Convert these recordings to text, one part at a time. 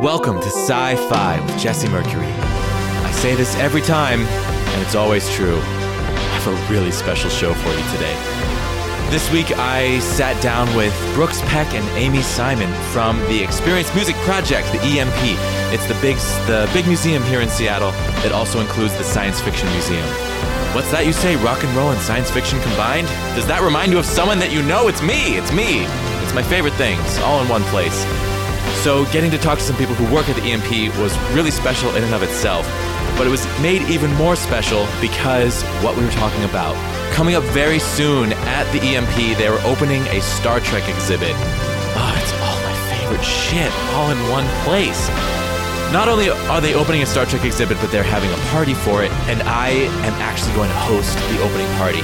Welcome to Sci Fi with Jesse Mercury. I say this every time, and it's always true. I have a really special show for you today. This week, I sat down with Brooks Peck and Amy Simon from the Experience Music Project, the EMP. It's the big, the big museum here in Seattle that also includes the Science Fiction Museum. What's that you say? Rock and roll and science fiction combined? Does that remind you of someone that you know? It's me. It's me. It's my favorite things, all in one place. So, getting to talk to some people who work at the EMP was really special in and of itself. But it was made even more special because what we were talking about. Coming up very soon at the EMP, they were opening a Star Trek exhibit. Oh, it's all my favorite shit, all in one place. Not only are they opening a Star Trek exhibit, but they're having a party for it, and I am actually going to host the opening party.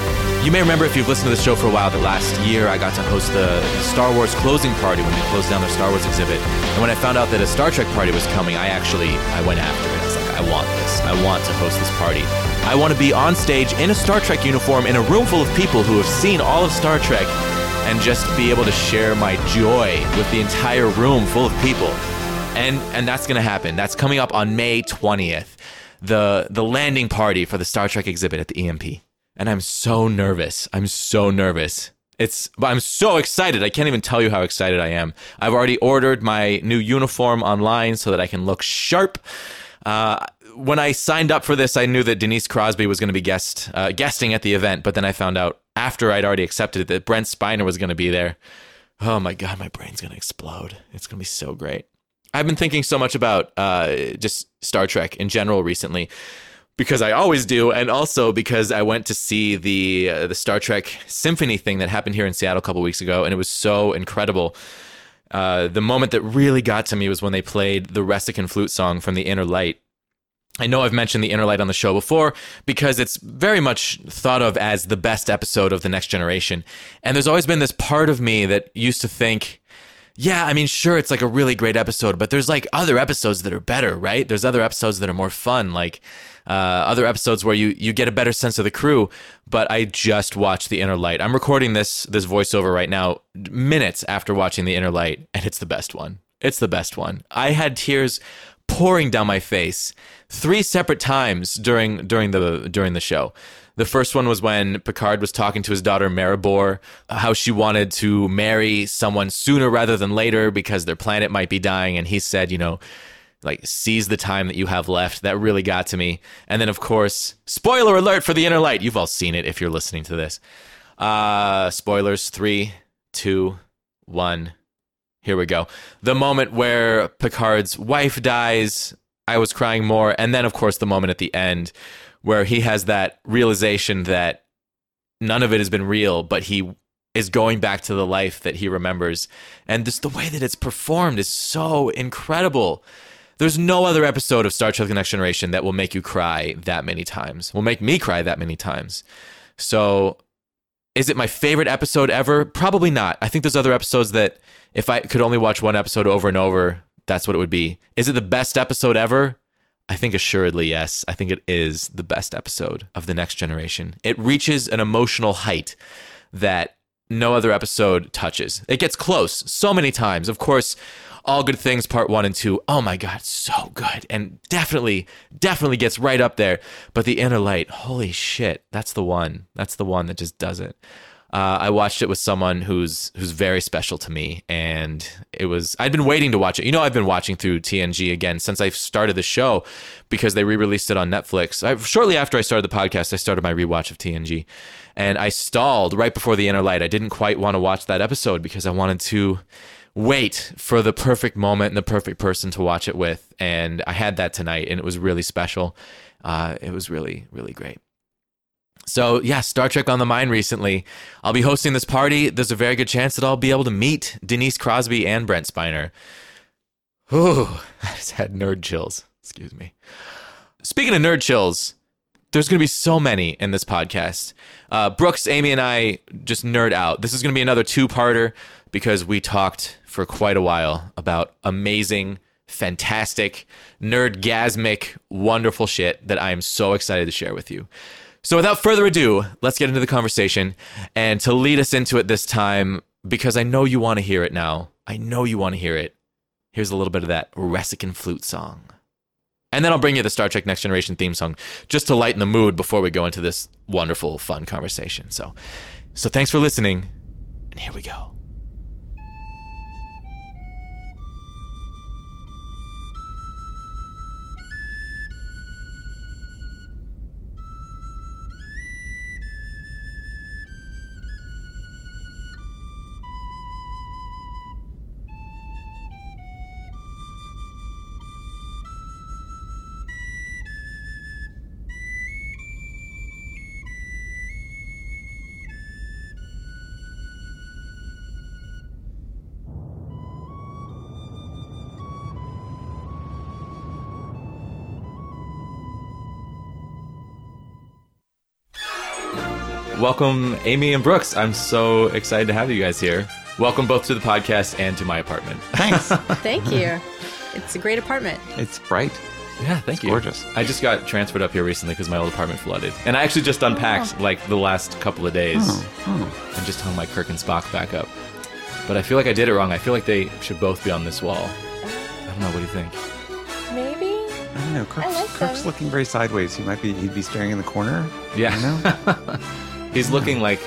You may remember if you've listened to the show for a while that last year I got to host the Star Wars closing party when they closed down their Star Wars exhibit. And when I found out that a Star Trek party was coming, I actually I went after it. I was like, I want this. I want to host this party. I want to be on stage in a Star Trek uniform in a room full of people who have seen all of Star Trek and just be able to share my joy with the entire room full of people and and that's to happen. That's coming up on May 20th, the the landing party for the Star Trek exhibit at the EMP. And I'm so nervous. I'm so nervous. It's but I'm so excited. I can't even tell you how excited I am. I've already ordered my new uniform online so that I can look sharp. Uh, when I signed up for this, I knew that Denise Crosby was going to be guest uh, guesting at the event, but then I found out after I'd already accepted it that Brent Spiner was going to be there. Oh my god, my brain's going to explode. It's going to be so great. I've been thinking so much about uh, just Star Trek in general recently because I always do, and also because I went to see the uh, the Star Trek Symphony thing that happened here in Seattle a couple weeks ago, and it was so incredible. Uh, the moment that really got to me was when they played the Ressikan flute song from The Inner Light. I know I've mentioned The Inner Light on the show before because it's very much thought of as the best episode of The Next Generation. And there's always been this part of me that used to think, yeah, I mean, sure, it's like a really great episode, but there's like other episodes that are better, right? There's other episodes that are more fun, like uh, other episodes where you you get a better sense of the crew. But I just watched The Inner Light. I'm recording this this voiceover right now, minutes after watching The Inner Light, and it's the best one. It's the best one. I had tears pouring down my face three separate times during during the during the show. The first one was when Picard was talking to his daughter Meribor, how she wanted to marry someone sooner rather than later because their planet might be dying, and he said, you know, like seize the time that you have left. That really got to me. And then, of course, spoiler alert for the Inner Light. You've all seen it if you're listening to this. Uh, spoilers: three, two, one. Here we go. The moment where Picard's wife dies, I was crying more. And then, of course, the moment at the end where he has that realization that none of it has been real, but he is going back to the life that he remembers. And just the way that it's performed is so incredible. There's no other episode of Star Trek The Next Generation that will make you cry that many times, will make me cry that many times. So, is it my favorite episode ever? Probably not. I think there's other episodes that if I could only watch one episode over and over, that's what it would be. Is it the best episode ever? I think assuredly yes. I think it is the best episode of The Next Generation. It reaches an emotional height that no other episode touches. It gets close so many times. Of course, All Good Things Part 1 and 2. Oh my God, so good. And definitely, definitely gets right up there. But The Inner Light, holy shit, that's the one. That's the one that just does it uh, I watched it with someone who's who's very special to me, and it was I'd been waiting to watch it. You know, I've been watching through TNG again since I started the show because they re-released it on Netflix. I, shortly after I started the podcast, I started my rewatch of TNG, and I stalled right before the Inner Light. I didn't quite want to watch that episode because I wanted to wait for the perfect moment and the perfect person to watch it with, and I had that tonight, and it was really special. Uh, it was really really great. So, yeah, Star Trek on the mind recently. I'll be hosting this party. There's a very good chance that I'll be able to meet Denise Crosby and Brent Spiner. Ooh, I just had nerd chills. Excuse me. Speaking of nerd chills, there's going to be so many in this podcast. Uh, Brooks, Amy, and I just nerd out. This is going to be another two parter because we talked for quite a while about amazing, fantastic, nerdgasmic, wonderful shit that I am so excited to share with you. So without further ado, let's get into the conversation. And to lead us into it this time, because I know you want to hear it now, I know you want to hear it. Here's a little bit of that Ressikan flute song. And then I'll bring you the Star Trek Next Generation theme song just to lighten the mood before we go into this wonderful, fun conversation. So, so thanks for listening. And here we go. Welcome, Amy and Brooks. I'm so excited to have you guys here. Welcome both to the podcast and to my apartment. Thanks. Thank you. It's a great apartment. it's bright. Yeah, thank you. gorgeous. I just got transferred up here recently because my old apartment flooded, and I actually just unpacked oh. like the last couple of days oh, oh, and just hung my Kirk and Spock back up. But I feel like I did it wrong. I feel like they should both be on this wall. I don't know. What do you think? Maybe. I don't know. Kirk's, like Kirk's looking very sideways. He might be. He'd be staring in the corner. Yeah. You know. He's looking like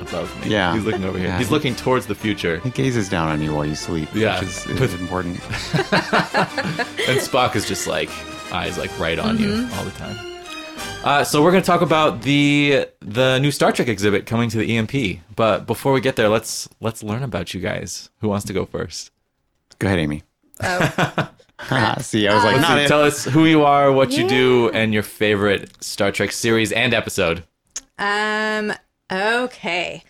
above me. Yeah. He's looking over here. Yeah. He's looking towards the future. he gazes down on you while you sleep. Yeah. Which is, is important. and Spock is just like eyes like right on you Mm-hmm. all the time. Uh, so we're going to talk about the the new Star Trek exhibit coming to the EMP. But before we get there, let's let's learn about you guys. Who wants to go first? Go ahead, Amy. Oh, See, I was like, Let's not see, tell us who you are, what you do, and your favorite Star Trek series and episode. Um. Okay.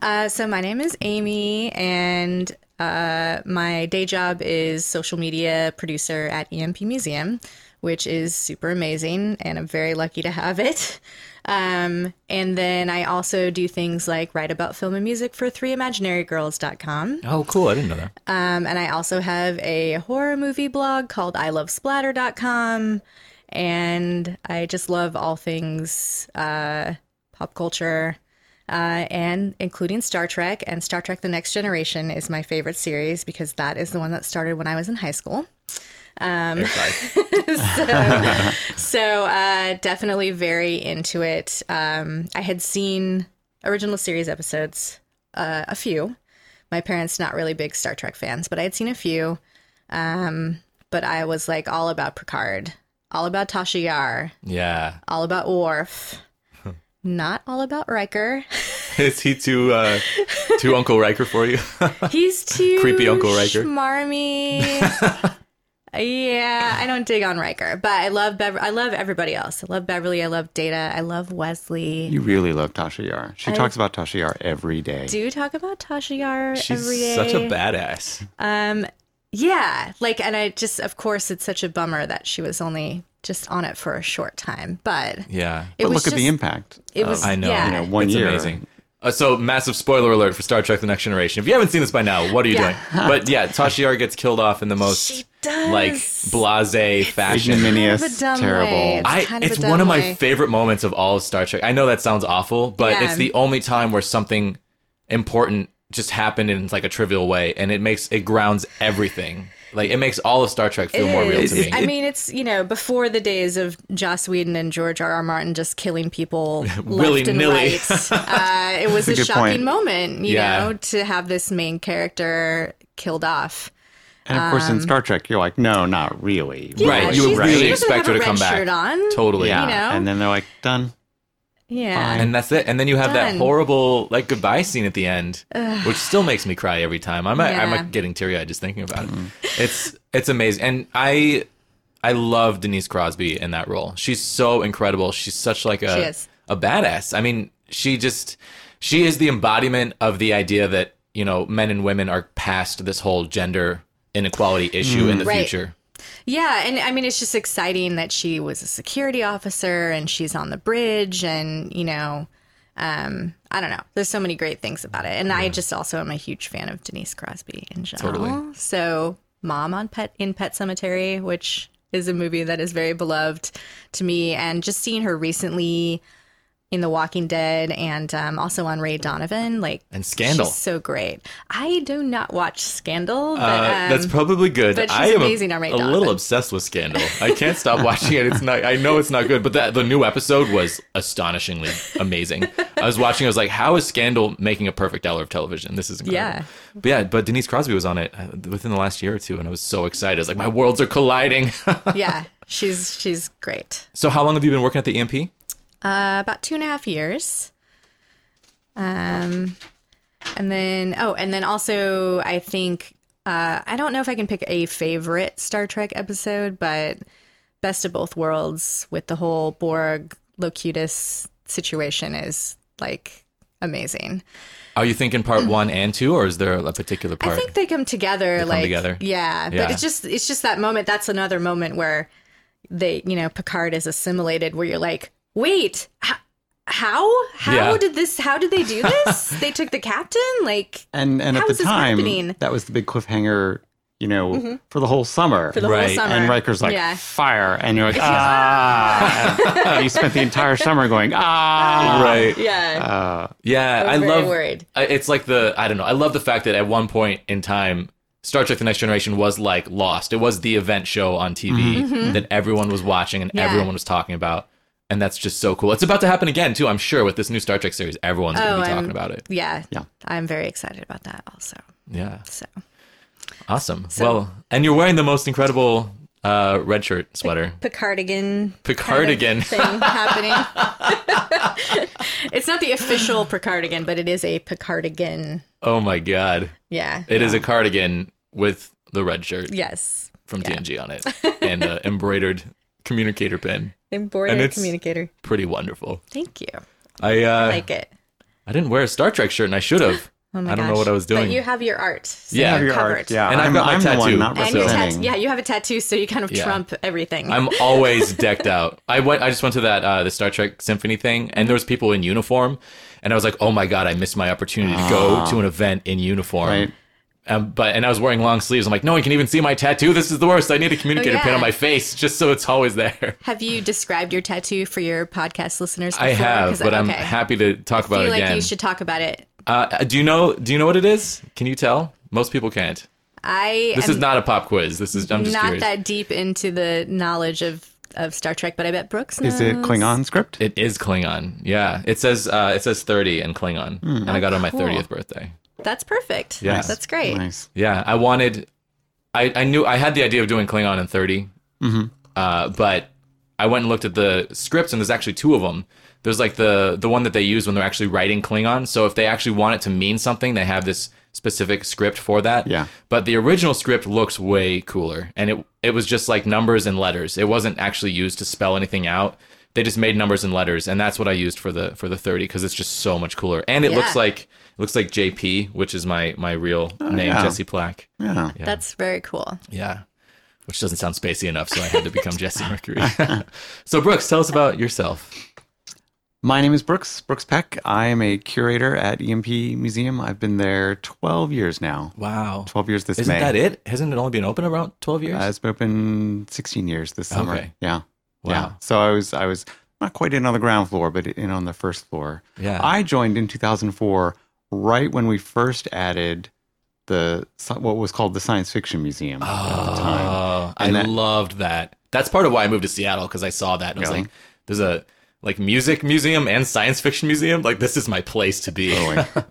Uh, so my name is Amy, and uh, my day job is social media producer at EMP Museum, which is super amazing, and I'm very lucky to have it. Um, and then I also do things like write about film and music for threeimaginarygirls.com. Oh, cool! I didn't know that. Um, and I also have a horror movie blog called I Love ilovesplatter.com. And I just love all things uh, pop culture, uh, and including Star Trek. And Star Trek The Next Generation is my favorite series because that is the one that started when I was in high school. Air five. So uh, definitely very into it. Um, I had seen original series episodes, uh, a few. My parents not really big Star Trek fans, but I had seen a few. Um, but I was like all about Picard, all about Tasha Yar, yeah, all about Worf, not all about Riker. is he too uh, too Uncle Riker for you? He's too Creepy Uncle Riker. Schmarmy. yeah, I don't dig on Riker, but I love Bev- I love everybody else. I love Beverly. I love Data. I love Wesley. You really love Tasha Yar. She talks about Tasha Yar every day. do you talk about Tasha Yar She's every day. such a badass. Um, yeah, like, and I just, of course, it's such a bummer that she was only just on it for a short time, but Yeah. it but was look at the impact. It was, I know. Yeah, You know, one it's year. amazing. Uh, so, massive spoiler alert for Star Trek: The Next Generation. If you haven't seen this by now, what are you Yeah. doing? But yeah, Tasha Yar gets killed off in the most like blasé fashion. Ignominious, Kind of a dumb terrible. way. It's I, kind of a it's dumb one of my way. favorite moments of all of Star Trek. I know that sounds awful, but Yeah. it's the only time where something important just happened in like a trivial way, and it makes it grounds everything. Like it makes all of Star Trek feel It more real to me. I mean, it's you know before the days of Joss Whedon and George R. R. Martin just killing people left and Willy-nilly. right. Uh, it was a, a shocking point. moment, you Yeah. know, to have this main character killed off. And of course, in Star Trek, you're like, no, not really. Yeah, Right, you she's- really expect her to come back. Shirt on. totally. Yeah. You know? And then they're like, done. Yeah. And that's it. And then you have that horrible like goodbye scene at the end, which still makes me cry every time. I'm I'm Yeah. getting teary eyed just thinking about it. Mm-hmm. It's it's amazing, and I I love Denise Crosby in that role. She's so incredible. She's such like a a badass. I mean, she just she is the embodiment of the idea that you know men and women are past this whole gender inequality issue in mm. the Right. future. Yeah, and I mean it's just exciting that she was a security officer and she's on the bridge and you know um I don't know. There's so many great things about it. And I just also am a huge fan of Denise Crosby in general. Totally. So Mom on Pet in Pet Sematary, which is a movie that is very beloved to me and just seeing her recently in The Walking Dead and um, also on Ray Donovan. Like And Scandal. so great. I do not watch Scandal, but Uh, um, that's probably good. but she's I am a- amazing on Ray a, little obsessed with Scandal. I can't stop watching it. It's not. I know it's not good, but that the new episode was astonishingly amazing. I was watching. I was like, "How is Scandal making a perfect hour of television? This is incredible." Yeah. But yeah, but Denise Crosby was on it uh, within the last year or two, and I was so excited. I was like, "My worlds are colliding." yeah, she's she's great. so, how long have you been working at the EMP? Uh, about two and a half years. Um, and then oh, and then also I think uh, I don't know if I can pick a favorite Star Trek episode, but Best of Both Worlds with the whole Borg Locutus situation is like amazing. Are you thinking part one and two, or is there a particular part? I think they come together come like together? Yeah, Yeah. but it's just it's just that moment. That's another moment where they, you know, Picard is assimilated, where you're like, wait, h- how? How Yeah. did this? How did they do this? they took the captain, like And and How at is the this time, happening? that was the big cliffhanger, you know, for the whole summer. for the Right. whole summer. and Riker's like yeah, fire, and you're like ah. you spent the entire summer going ah. right. yeah. Uh, Yeah, I I, very love. worried. I- It's like the I don't know. I love the fact that at one point in time, Star Trek: The Next Generation was like Lost. It was the event show on TV that everyone was watching and Mm-hmm. Yeah. everyone was talking about, and that's just so cool. It's about to happen again too. I'm sure with this new Star Trek series, everyone's going to Oh, be talking I'm- about it. yeah, Yeah. I'm very excited about that also. Yeah, So awesome. well, and you're wearing the most incredible uh, red shirt sweater. Picardigan, Picardigan. kind of thing happening. it's not the official Picardigan, but it is a Picardigan. Oh my god, Yeah. it is a cardigan with the red shirt Yes. from TNG on it and an embroidered communicator pin. Embroidered And it's- communicator. Pretty wonderful. Thank you. I uh, I like it. I didn't wear a Star Trek shirt, and I should have. Oh I don't know what I was doing. But you have your art. So Yeah. you're Have your covered. art, yeah. And I've I'm, got my I'm tattoo, one not And your tat- yeah, you have a tattoo, so you kind of Yeah. trump everything. I'm always decked out. I went. I just went to that uh, the Star Trek Symphony thing, and there was people in uniform, and I was like, "Oh my god, I missed my opportunity to go to an event in uniform." Right. Um, but and I was wearing long sleeves. I'm like, no one can even see my tattoo. This is the worst. I need a communicator pin yeah. on my face just so it's always there. have you described your tattoo for your podcast listeners? Before? I have, but I'm okay. happy to talk about it. I about feel it like again. you should talk about it. uh, do you know? Do you know what it is? Can you tell? Most people can't. I This am is not a pop quiz. This is. I'm just not curious. that deep into the knowledge of, of Star Trek, but I bet Brooks knows. Is it Klingon script? It is Klingon. Yeah, it says uh, it says 30 in Klingon, and I got it on my cool. 30th birthday. That's perfect. Yeah. That's great. Nice. Yeah, I wanted. I I knew I had the idea of doing Klingon in 30, uh, but I went and looked at the scripts, and there's actually two of them. There's like the the one that they use when they're actually writing Klingon. So if they actually want it to mean something, they have this specific script for that. Yeah. But the original script looks way cooler, and it it was just like numbers and letters. It wasn't actually used to spell anything out. They just made numbers and letters, and that's what I used for the for the 30 because it's just so much cooler, and it looks like it looks like JP, which is my my real name, yeah. Jesse Plack. Yeah. That's very cool. Yeah. Which doesn't sound spacey enough, so I had to become Jesse Mercury. so, Brooks, tell us about yourself. My name is Brooks, Brooks Peck. I am a curator at EMP Museum. I've been there 12 years now. Wow. 12 years this Isn't May. that it? Hasn't it only been open around 12 years? Uh, it's been open 16 years this summer. Okay. Yeah. Wow. Yeah. So I was I was not quite in on the ground floor, but in on the first floor. Yeah. I joined in 2004, right when we first added the what was called the Science Fiction Museum at the time. Oh, I that- loved that. That's part of why I moved to Seattle because I saw that and I was like, there's a like music museum and science fiction museum. Like, this is my place to be. Totally.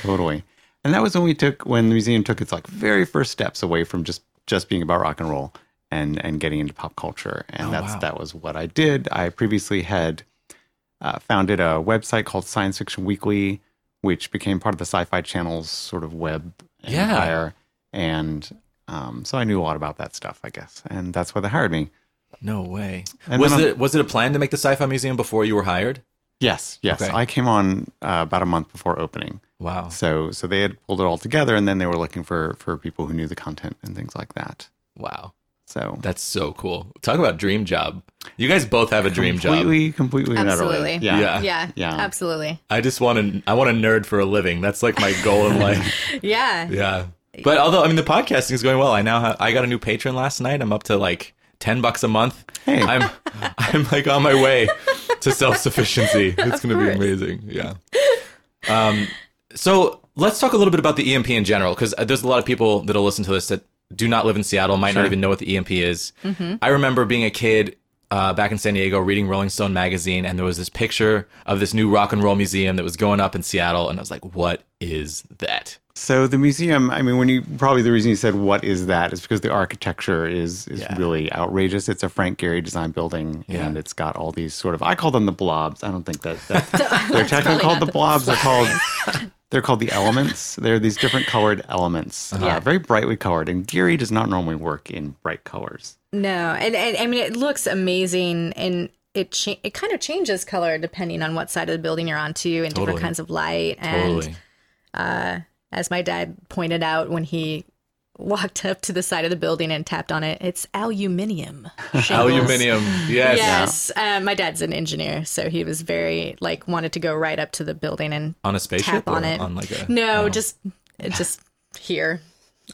totally. And that was when we took when the museum took its like very first steps away from just just being about rock and roll and and getting into pop culture. And Oh, that's wow. that was what I did. I previously had uh, founded a website called Science Fiction Weekly, which became part of the Sci-Fi Channel's sort of web Yeah. empire. And um, so I knew a lot about that stuff, I guess. And that's why they hired me. No way. And was it was it a plan to make the sci-fi museum before you were hired? Yes, yes. Okay. I came on uh, about a month before opening. Wow. So so they had pulled it all together, and then they were looking for for people who knew the content and things like that. Wow. So That's so cool. Talk about dream job. You guys both have a dream job. completely, completely. Absolutely. Yeah. Yeah. Yeah. Yeah. Absolutely. I just want to I want to nerd for a living. That's like my goal in life. Yeah. Yeah. But although I mean the podcasting is going well, I now have, I got a new patron last night. I'm up to like 10 bucks a month. Hey. I'm I'm like on my way. to self sufficiency. It's going to be amazing. Yeah. Um, so let's talk a little bit about the EMP in general, because there's a lot of people that'll listen to this that do not live in Seattle, might not even know what the EMP is. I remember being a kid uh, back in San Diego reading Rolling Stone magazine, and there was this picture of this new rock and roll museum that was going up in Seattle, and I was like, what is that? So the museum, I mean, when you probably the reason you said what is that is because the architecture is is Yeah. really outrageous. It's a Frank Gehry design building, Yeah. and it's got all these sort of I call them the blobs. I don't think that, that they're technically called the the blobs. They're called they're called the elements. They're these different colored elements, uh, Yeah. very brightly colored. And Gehry does not normally work in bright colors. No, and, and I mean it looks amazing, and it cha- it kind of changes color depending on what side of the building you're on too, and Totally. different kinds of light. And Totally. as my dad pointed out when he walked up to the side of the building and tapped on it, it's aluminium. shingles. Aluminium. Yes. Yes, uh, my dad's an engineer, so he was very like wanted to go right up to the building and On a spaceship tap on or it. on like a no, oh. just just here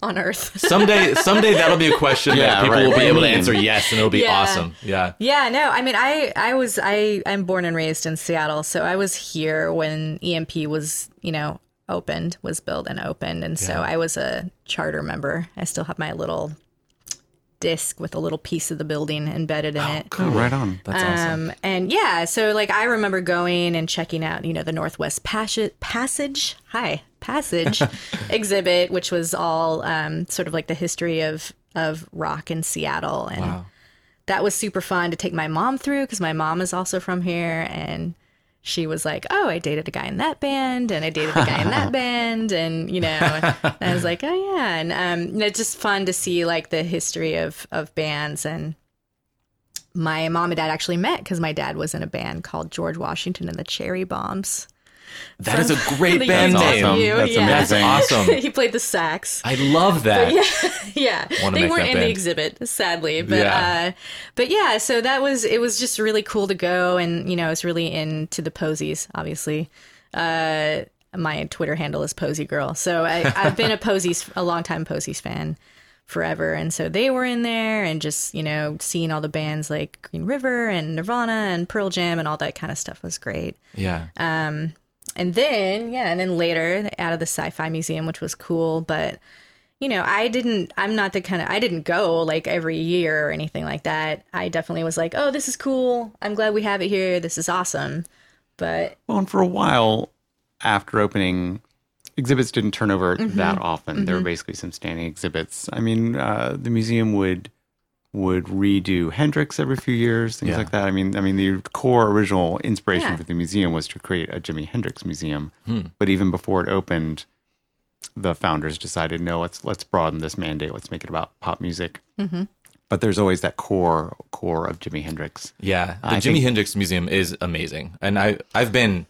on Earth. someday someday that'll be a question Yeah, that people right. will be able to answer yes and it'll be Yeah. awesome. Yeah. Yeah, no, I mean, I I was I I'm born and raised in Seattle, so I was here when EMP was you know opened, was built and opened, and so I was a charter member. I still have my little disc with a little piece of the building embedded in it. Oh, right on. That's awesome. Um, and yeah, so like I remember going and checking out, you know, the Northwest Passage, Passage, hi, Passage exhibit, which was all um, sort of like the history of of rock in Seattle, and Wow. that was super fun to take my mom through because my mom is also from here, and she was like, "Oh, I dated a guy in that band, and I dated a guy in that band, and you know," and I was like, "Oh yeah," and um, it's just fun to see like the history of of bands and my mom and dad actually met because my dad was in a band called George Washington and the Cherry Bombs. That is a great band That's name. awesome. You, That's yeah. That's amazing. awesome. he played the sax. I love that. yeah, Wanna they weren't that in the exhibit, sadly, but Yeah. uh, but yeah. So that was it. Was just really cool to go, and you know, I was really into the posies. Obviously, uh, my Twitter handle is Posy Girl, so I, I've been a Posies a long time Posies fan forever, and so they were in there, and just you know, seeing all the bands like Green River and Nirvana and Pearl Jam and all that kind of stuff was great. Yeah. And then, yeah, and then later out of the sci-fi museum, which was cool, but you know, I didn't I'm not the kind of I didn't go like every year or anything like that. I definitely was like, "Oh, this is cool. I'm glad we have it here. This is awesome." But Well, and for a while after opening, exhibits didn't turn over that often. There were basically some standing exhibits. I mean, uh, the museum would would redo Hendrix every few years, things Yeah. like that. I mean, I mean, the core original inspiration Yeah. for the museum was to create a Jimi Hendrix museum. Hmm. But even before it opened, the founders decided, no, let's let's broaden this mandate. Let's make it about pop music. But there's always that core core of Jimi Hendrix. Yeah, the I Jimi think- Hendrix Museum is amazing, and I I've been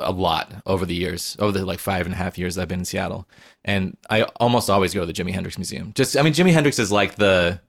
a lot over the years, over the like five and a half years I've been in Seattle, and I almost always go to the Jimi Hendrix Museum. Just I mean, Jimi Hendrix is like the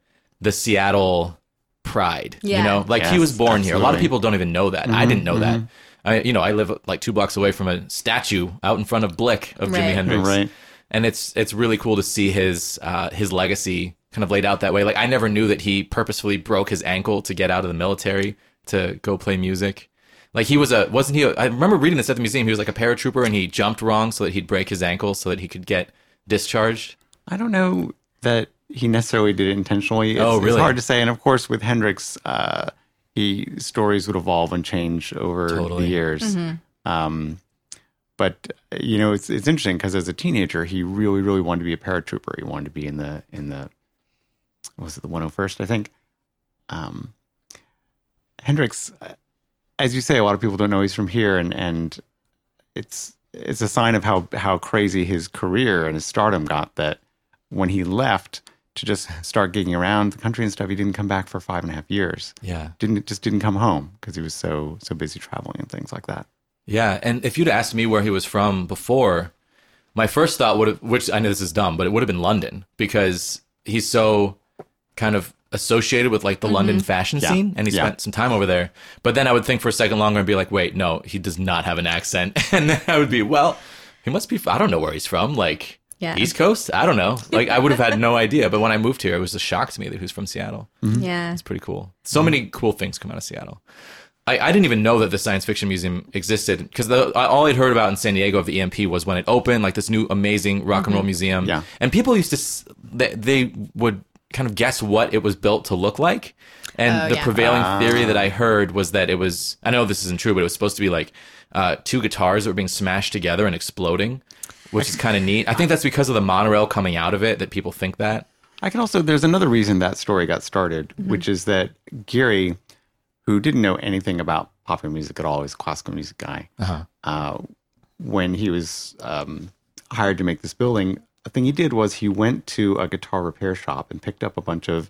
the Seattle pride, you know, like he was born here. A lot of people don't even know that. I didn't know that. I you know I live like two blocks away from a statue out in front of Blick of Jimi Hendrix, Right. and it's it's really cool to see his uh, his legacy kind of laid out that way. Like I never knew that he purposefully broke his ankle to get out of the military to go play music. Like he was a wasn't he? A, I remember reading this at the museum. He was like a paratrooper and he jumped wrong so that he'd break his ankle so that he could get discharged. I don't know that he necessarily did it intentionally. It's, Oh, It's hard to say. And of course, with Hendrix, uh, he stories would evolve and change over Totally. the years. Um, but you know, it's it's interesting because as a teenager, he really, really wanted to be a paratrooper. He wanted to be in the in the was it the 101st? I think. Um, Hendrix, uh, as you say, a lot of people don't know he's from here, and and it's it's a sign of how how crazy his career and his stardom got that when he left to just start gigging around the country and stuff, he didn't come back for five and a half years. Yeah. Didn't just didn't come home because he was so so busy traveling and things like that. Yeah, and if you'd asked me where he was from before, my first thought would have, which I know this is dumb, but it would have been London because he's so kind of associated with like the London mm-hmm. fashion Yeah. scene, and he Yeah. spent some time over there. But then I would think for a second longer and be like, wait, no, he does not have an accent, and then I would be, well, he must be. I don't know where he's from, like Yeah. East Coast. I don't know. Like I would have had no idea. But when I moved here, it was a shock to me that he was from Seattle. Mm-hmm. yeah, It's pretty cool. So many cool things come out of Seattle. I, I didn't even know that the science fiction museum existed because all I'd heard about in San Diego of the EMP was when it opened, like this new amazing rock and roll mm-hmm. museum. Yeah. and people used to they, they would kind of guess what it was built to look like, and Oh, the yeah. prevailing ah. theory that I heard was that it was I know this isn't true, but it was supposed to be like uh, two guitars that were being smashed together and exploding, which is kind of neat. I think that's because of the monorail coming out of it that people think that. I can also, there's another reason that story got started, which is that Gehry, who didn't know anything about popular music at all, he was a classical music guy. uh when he was um, hired to make this building, the thing he did was he went to a guitar repair shop and picked up a bunch of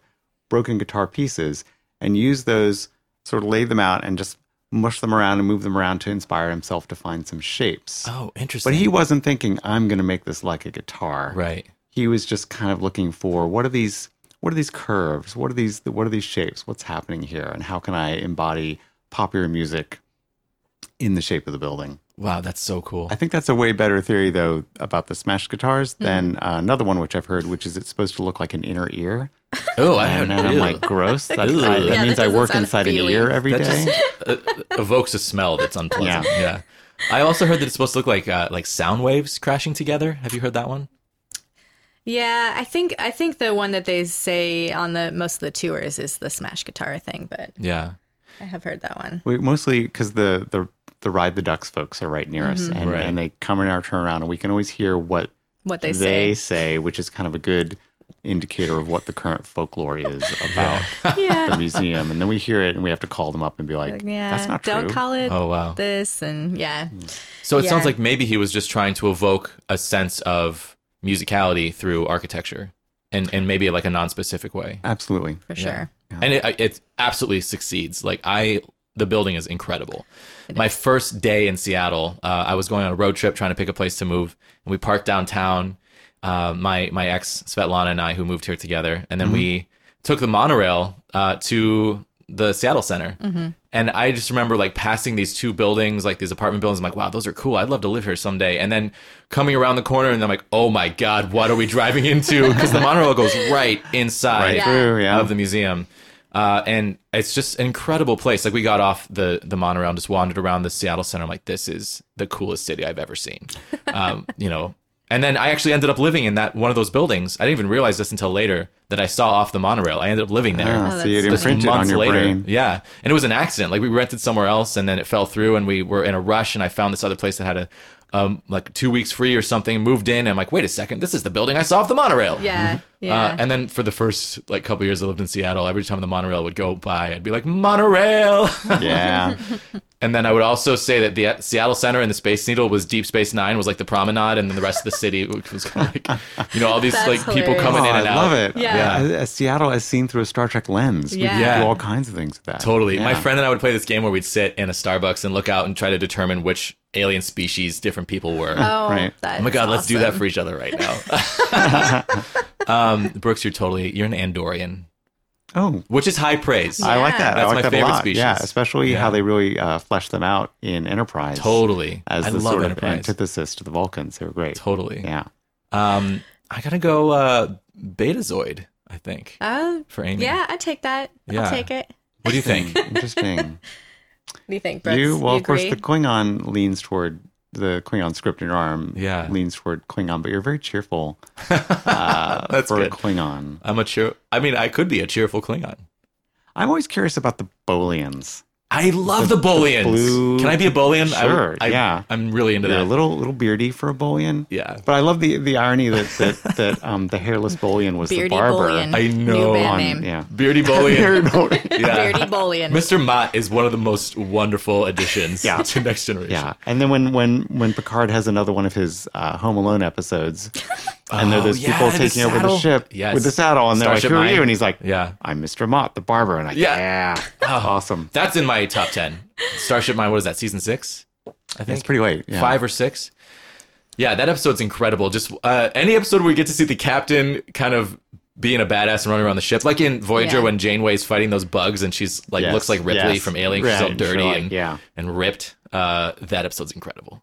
broken guitar pieces and used those, sort of laid them out and just mushed them around and move them around to inspire himself to find some shapes. Oh, interesting. But he wasn't thinking, I'm going to make this like a guitar right. he was just kind of looking for what are these what are these curves what are these what are these shapes what's happening here and how can i embody popular music in the shape of the building Wow, that's so cool. i think that's a way better theory though about the smashed guitars than uh, another one which i've heard which is it's supposed to look like an inner ear oh, I and don't then i'm like gross that, I- that Yeah, means that i work sound inside an ear every That day just uh, evokes a smell that's unpleasant. Yeah. Yeah. I also heard that it's supposed to look like uh, like sound waves crashing together. Have you heard that one? Yeah, I think I think the one that they say on the most of the tours is the smash guitar thing, but Yeah. I have heard that one. we, mostly because the, the the ride the ducks folks are right near us mm-hmm. and, Right. and they come in our turnaround and we can always hear what What they, they say. say, which is kind of a good indicator of what the current folklore is about the museum. And then we hear it and we have to call them up and be like, yeah. that's not Don't true. call it Oh wow. this and yeah. Mm. So it sounds like maybe he was just trying to evoke a sense of musicality through architecture, and and maybe like a non-specific way. Absolutely. For sure. and it, it absolutely succeeds. Like I, the building is incredible. My first day in Seattle, uh, I was going on a road trip trying to pick a place to move, and we parked downtown. Uh, my my ex Svetlana and I, who moved here together, and then we took the monorail uh, to the Seattle Center. And I just remember like passing these two buildings, like these apartment buildings. I'm like, wow, those are cool. I'd love to live here someday. And then coming around the corner, and I'm like, oh my god, what are we driving into? Because the monorail goes right inside Right through, yeah. of the museum. Uh, and it's just an incredible place. Like we got off the the monorail and just wandered around the Seattle Center. I'm like, this is the coolest city I've ever seen. Um, you know. And then I actually ended up living in that one of those buildings. I didn't even realize this until later that I saw off the monorail. I ended up living there. Oh, see, it that's Just imprinted on your later. brain. Yeah. And it was an accident. Like we rented somewhere else and then it fell through and we were in a rush and I found this other place that had a um, like two weeks free or something, moved in and I'm like, wait a second, this is the building I saw off the monorail. Yeah. Yeah. Uh, and then for the first like couple years I lived in Seattle, every time the monorail would go by, I'd be like, monorail. Yeah. and then I would also say that the uh, Seattle Center and the Space Needle was Deep Space Nine, was like the promenade, and then the rest of the city which was kind of like, you know, all these That's like people coming oh, in I and out. love it. Yeah. Uh, uh, Seattle as seen through a Star Trek lens. We Yeah. could Yeah. do all kinds of things with that. Totally. My friend and I would play this game where we'd sit in a Starbucks and look out and try to determine which alien species different people were. oh, right. that's Oh my god, let's do that for each other right now. um, Brooks, you're totally you're an Andorian, Oh, which is high praise. I like that. That's I like my that favorite a lot. species. Yeah, especially Yeah. how they really uh, flesh them out in Enterprise. Totally. As I the love sort of antithesis to the Vulcans. They were great. Totally. Yeah. Um, I gotta go uh, Betazoid. I think Uh, for Amy. yeah, I take that. Yeah. I'll take it. What do you think? Interesting. What do you think, Brooks? you well, of course, agree? the Klingon leans toward the Klingon script in your arm. Yeah. leans toward Klingon, but you're very cheerful uh, That's for a good. Klingon. I'm a cheer. I mean, I could be a cheerful Klingon. I'm always curious about the Bolians. I love the, Bolians. blue- Can I be a Bolian? I- Sure, I, yeah. I'm really into They're that. a little little beardy for a Bolian. yeah. But I love the the irony that that, that um, the hairless Bolian was Beardy the barber. Bolian. I New know. band on- name. yeah. Beardy Bolian. Beardy Bolian. yeah. Beardy Bolian. Mr. Mot is one of the most wonderful additions Yeah. to Next Generation. Yeah, and then when when when Picard has another one of his uh, Home Alone episodes, and there are Oh, those yeah, people the taking over the ship Yes. with the saddle, and they're Starship like, "Who are Mine. you?" And he's like, Yeah. I'm Mr. Mot, the barber." And I, Yeah. yeah, awesome. That's in my top 10. Starship Mine, what is that, season six? I think. It's pretty late. Yeah. Five or six. Yeah, that episode's incredible. Just uh, any episode where we get to see the captain kind of being a badass and running around the ship, like in Voyager Yeah. when Janeway's fighting those bugs and she's like Yes, looks like Ripley yes. from Alien. She's all dirty she's like- and yeah. and ripped. Uh, that episode's incredible.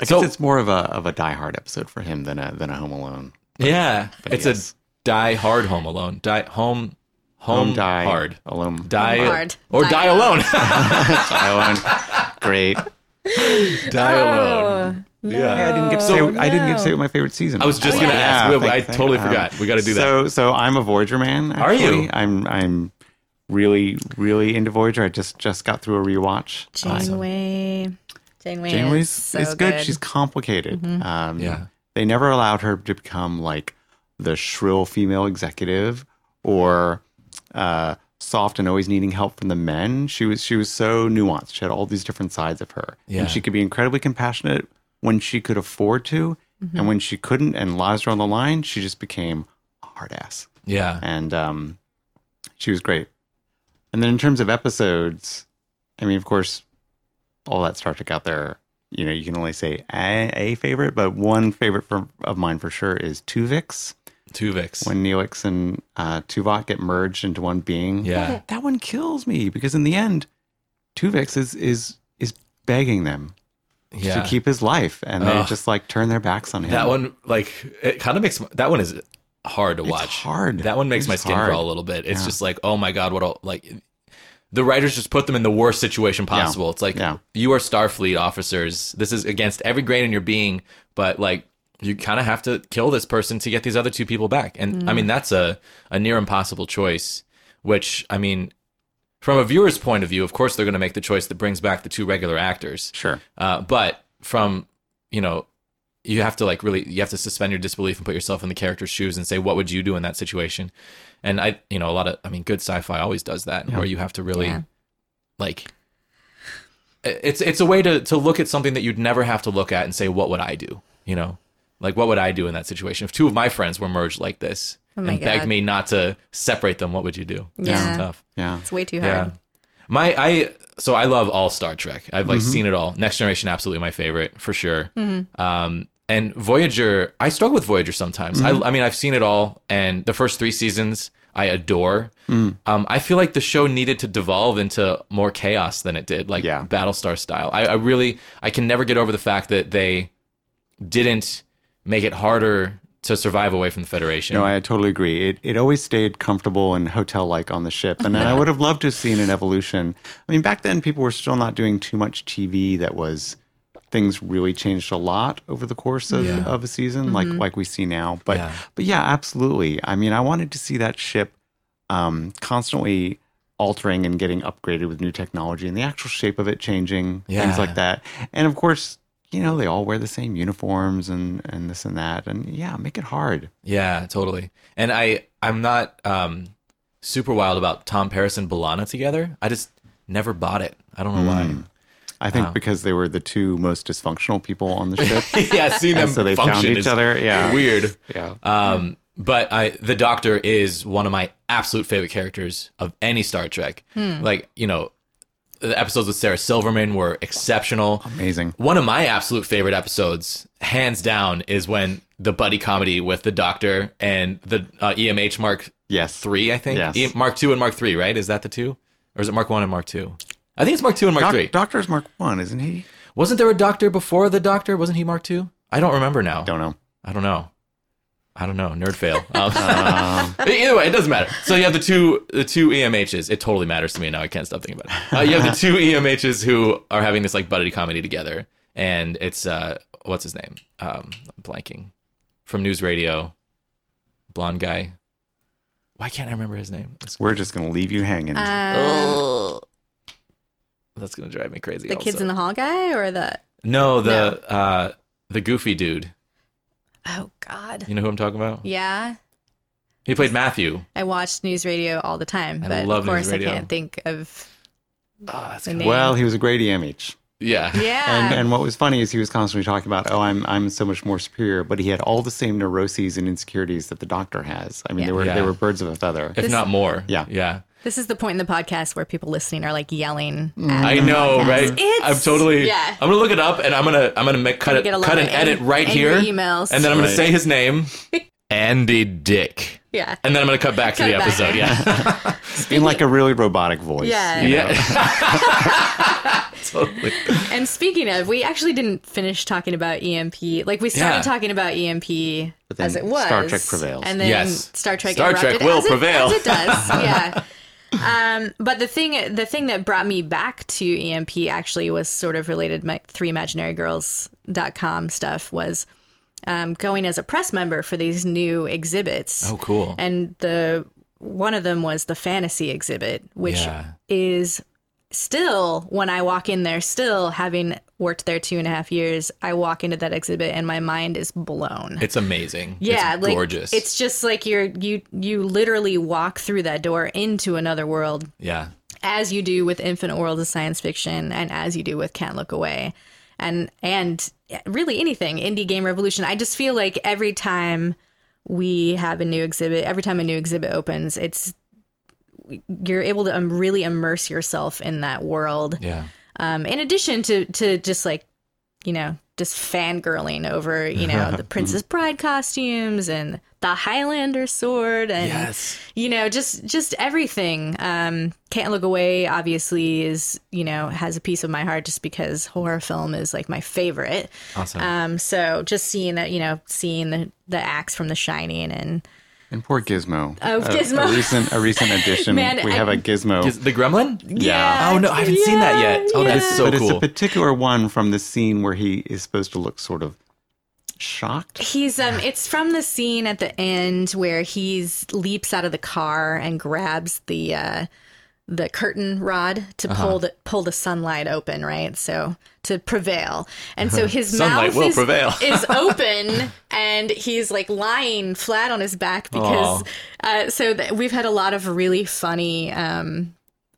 I guess it's more of a of a Die Hard episode for him than a than a Home Alone. Yeah, it's yes. a die hard Home Alone. Die home Home, die hard. alone. Die hard. or Die die, alone. alone. die alone. Great. die alone. Yeah. I didn't get to say. I didn't get to say what my favorite season. I was just Oh, gonna yeah. ask. Yeah, We- I thank- thank- totally um, forgot. We got to do that. So, so I'm a Voyager man. Are you? I'm, I'm really, really into Voyager. I just, just got through a rewatch. Janeway. Janeway. Janeway's is, so is good. She's complicated. Um, Yeah. They never allowed her to become like the shrill female executive or uh, soft and always needing help from the men. She was she was so nuanced. She had all these different sides of her. Yeah. And she could be incredibly compassionate when she could afford to. And when she couldn't and lives were on the line, she just became a hard ass. yeah. And um, she was great. And then in terms of episodes, I mean, of course, all that Star Trek out there, you know, you can only say a, a favorite, but one favorite for, of mine for sure is Tuvix. Tuvix. When Neelix and uh, Tuvok get merged into one being. Yeah. That, that one kills me because in the end, Tuvix is is is begging them yeah. to keep his life, and they Ugh. just like turn their backs on him. that one, like, it kind of makes that one is hard to watch. hard. That one makes It's my skin hard. crawl a little bit. It's Yeah. just like, oh my god, what? A, like, the writers just put them in the worst situation possible. It's like Yeah. you are Starfleet officers. This is against every grain in your being, but like you kind of have to kill this person to get these other two people back. And I mean, that's a a near impossible choice. Which I mean, from a viewer's point of view, of course they're going to make the choice that brings back the two regular actors. Sure. Uh, but from you know, you have to like really you have to suspend your disbelief and put yourself in the character's shoes and say what would you do in that situation. And I, you know, a lot of I mean, good sci-fi always does that, where you have to really Yeah. like. It's it's a way to to look at something that you'd never have to look at and say what would I do, you know, like what would I do in that situation if two of my friends were merged like this Oh my and begged me not to separate them, what would you do? It's Yeah. tough. Yeah. It's way too Yeah. hard. My I so I love all Star Trek. I've Mm-hmm. like seen it all. Next Generation absolutely my favorite for sure. Um and Voyager, I struggle with Voyager sometimes. Mm-hmm. I I mean I've seen it all and the first 3 seasons I adore. Mm. Um I feel like the show needed to devolve into more chaos than it did, like Yeah. Battlestar style. I, I really I can never get over the fact that they didn't make it harder to survive away from the Federation. No, I totally agree. It it always stayed comfortable and hotel like on the ship, and I would have loved to have seen an evolution. I mean, back then people were still not doing too much TV. That was things really changed a lot over the course of, Yeah. of a season, like like we see now. But Yeah. but yeah, absolutely. I mean, I wanted to see that ship um, constantly altering and getting upgraded with new technology, and the actual shape of it changing, Yeah. things like that. And of course. You know, they all wear the same uniforms and, and this and that. And yeah, make it hard. Yeah, totally. And I I'm not um super wild about Tom Paris and B'Elanna together. I just never bought it. I don't know why. I think because they were the two most dysfunctional people on the ship. yeah, seeing them and so they found function each is other. Yeah. weird. Yeah. Um, but I the Doctor is one of my absolute favorite characters of any Star Trek. Like you know, the episodes with Sarah Silverman were exceptional. Amazing. One of my absolute favorite episodes, hands down, is when the buddy comedy with the Doctor and the uh, EMH Mark Yes. three, I think. Yes. E- Mark two and Mark three, right? Is that the two, or is it Mark one and Mark two? I think it's Mark two and Mark Doc- three. Doctor's Mark One, isn't he? Wasn't there a Doctor before the Doctor? Wasn't he Mark two? I don't remember now. Don't know. I don't know. I don't know. Nerd fail. Um, either way, it doesn't matter. So you have the two the two EMHs. It totally matters to me now. I can't stop thinking about it. Uh, you have the two EMHs who are having this like buddy comedy together, and it's uh, what's his name? Um, I'm blanking from News Radio, blonde guy. Why can't I remember his name? That's, We're just gonna leave you hanging. Uh, that's gonna drive me crazy. the kids in the hall guy or the no the uh, the goofy dude. oh god You know who I'm talking about? yeah He played Matthew. I watched news radio all the time I but love of course I can't think of Oh, that's the name well, he was a great EMH. yeah. yeah And and what was funny is he was constantly talking about, oh, I'm I'm so much more superior, but he had all the same neuroses and insecurities that the Doctor has. I mean, they were Yeah. they were birds of a feather. if not more. Yeah. yeah. This is the point in the podcast where people listening are like yelling Mm. at I know, podcast. right? It's- I'm totally. yeah I'm gonna look it up, and I'm gonna I'm gonna make, cut it, get a lot cut of and edit right angry here, emails. and then I'm gonna Right. say his name, Andy Dick. Yeah. And then I'm going to cut back to Cut the back. episode. Yeah. in like a really robotic voice. Yeah. you know? yeah. totally. And speaking of, we actually didn't finish talking about EMP. Like we started Yeah. talking about EMP But then as it was. Star Trek prevails. And then Yes. Star Trek Star Trek erupted will as it- prevail. as it does. yeah. Um, but the thing, the thing that brought me back to EMP actually was sort of related. My three imaginary girls.com stuff was um, going as a press member for these new exhibits. Oh, cool. And the one of them was the fantasy exhibit, which Yeah. is still when I walk in there, still having worked there two and a half years, I walk into that exhibit and my mind is blown. It's amazing. yeah, it's like gorgeous. it's just like you're you you literally walk through that door into another world yeah. as you do with Infinite World of Science Fiction and as you do with Can't Look Away. And and really anything, Indie Game Revolution. I just feel like every time we have a new exhibit, every time a new exhibit opens, it's you're able to um, really immerse yourself in that world. Yeah. Um, in addition to to just like, you know, just fangirling over, you know, the Princess Bride costumes and the Highlander sword and Yes. you know just just everything um can't look away obviously is you know has a piece of my heart just because horror film is like my favorite Awesome. um so just seeing that you know seeing the the axe from the shining and And poor Gizmo. Oh, A- Gizmo. A, recent, a recent addition. Man, we I- have a Gizmo. Is the Gremlin? Yeah. Oh no, I haven't seen that yet. Oh, that is yeah. so cool. but it's a particular one from the scene where he is supposed to look sort of shocked. he's um it's from the scene at the end where he's leaps out of the car and grabs the uh the curtain rod to Uh-huh. pull the pull the sunlight open, right? So to prevail, and so his mouth is, is open, and he's like lying flat on his back because. Uh, so th- we've had a lot of really funny. Um,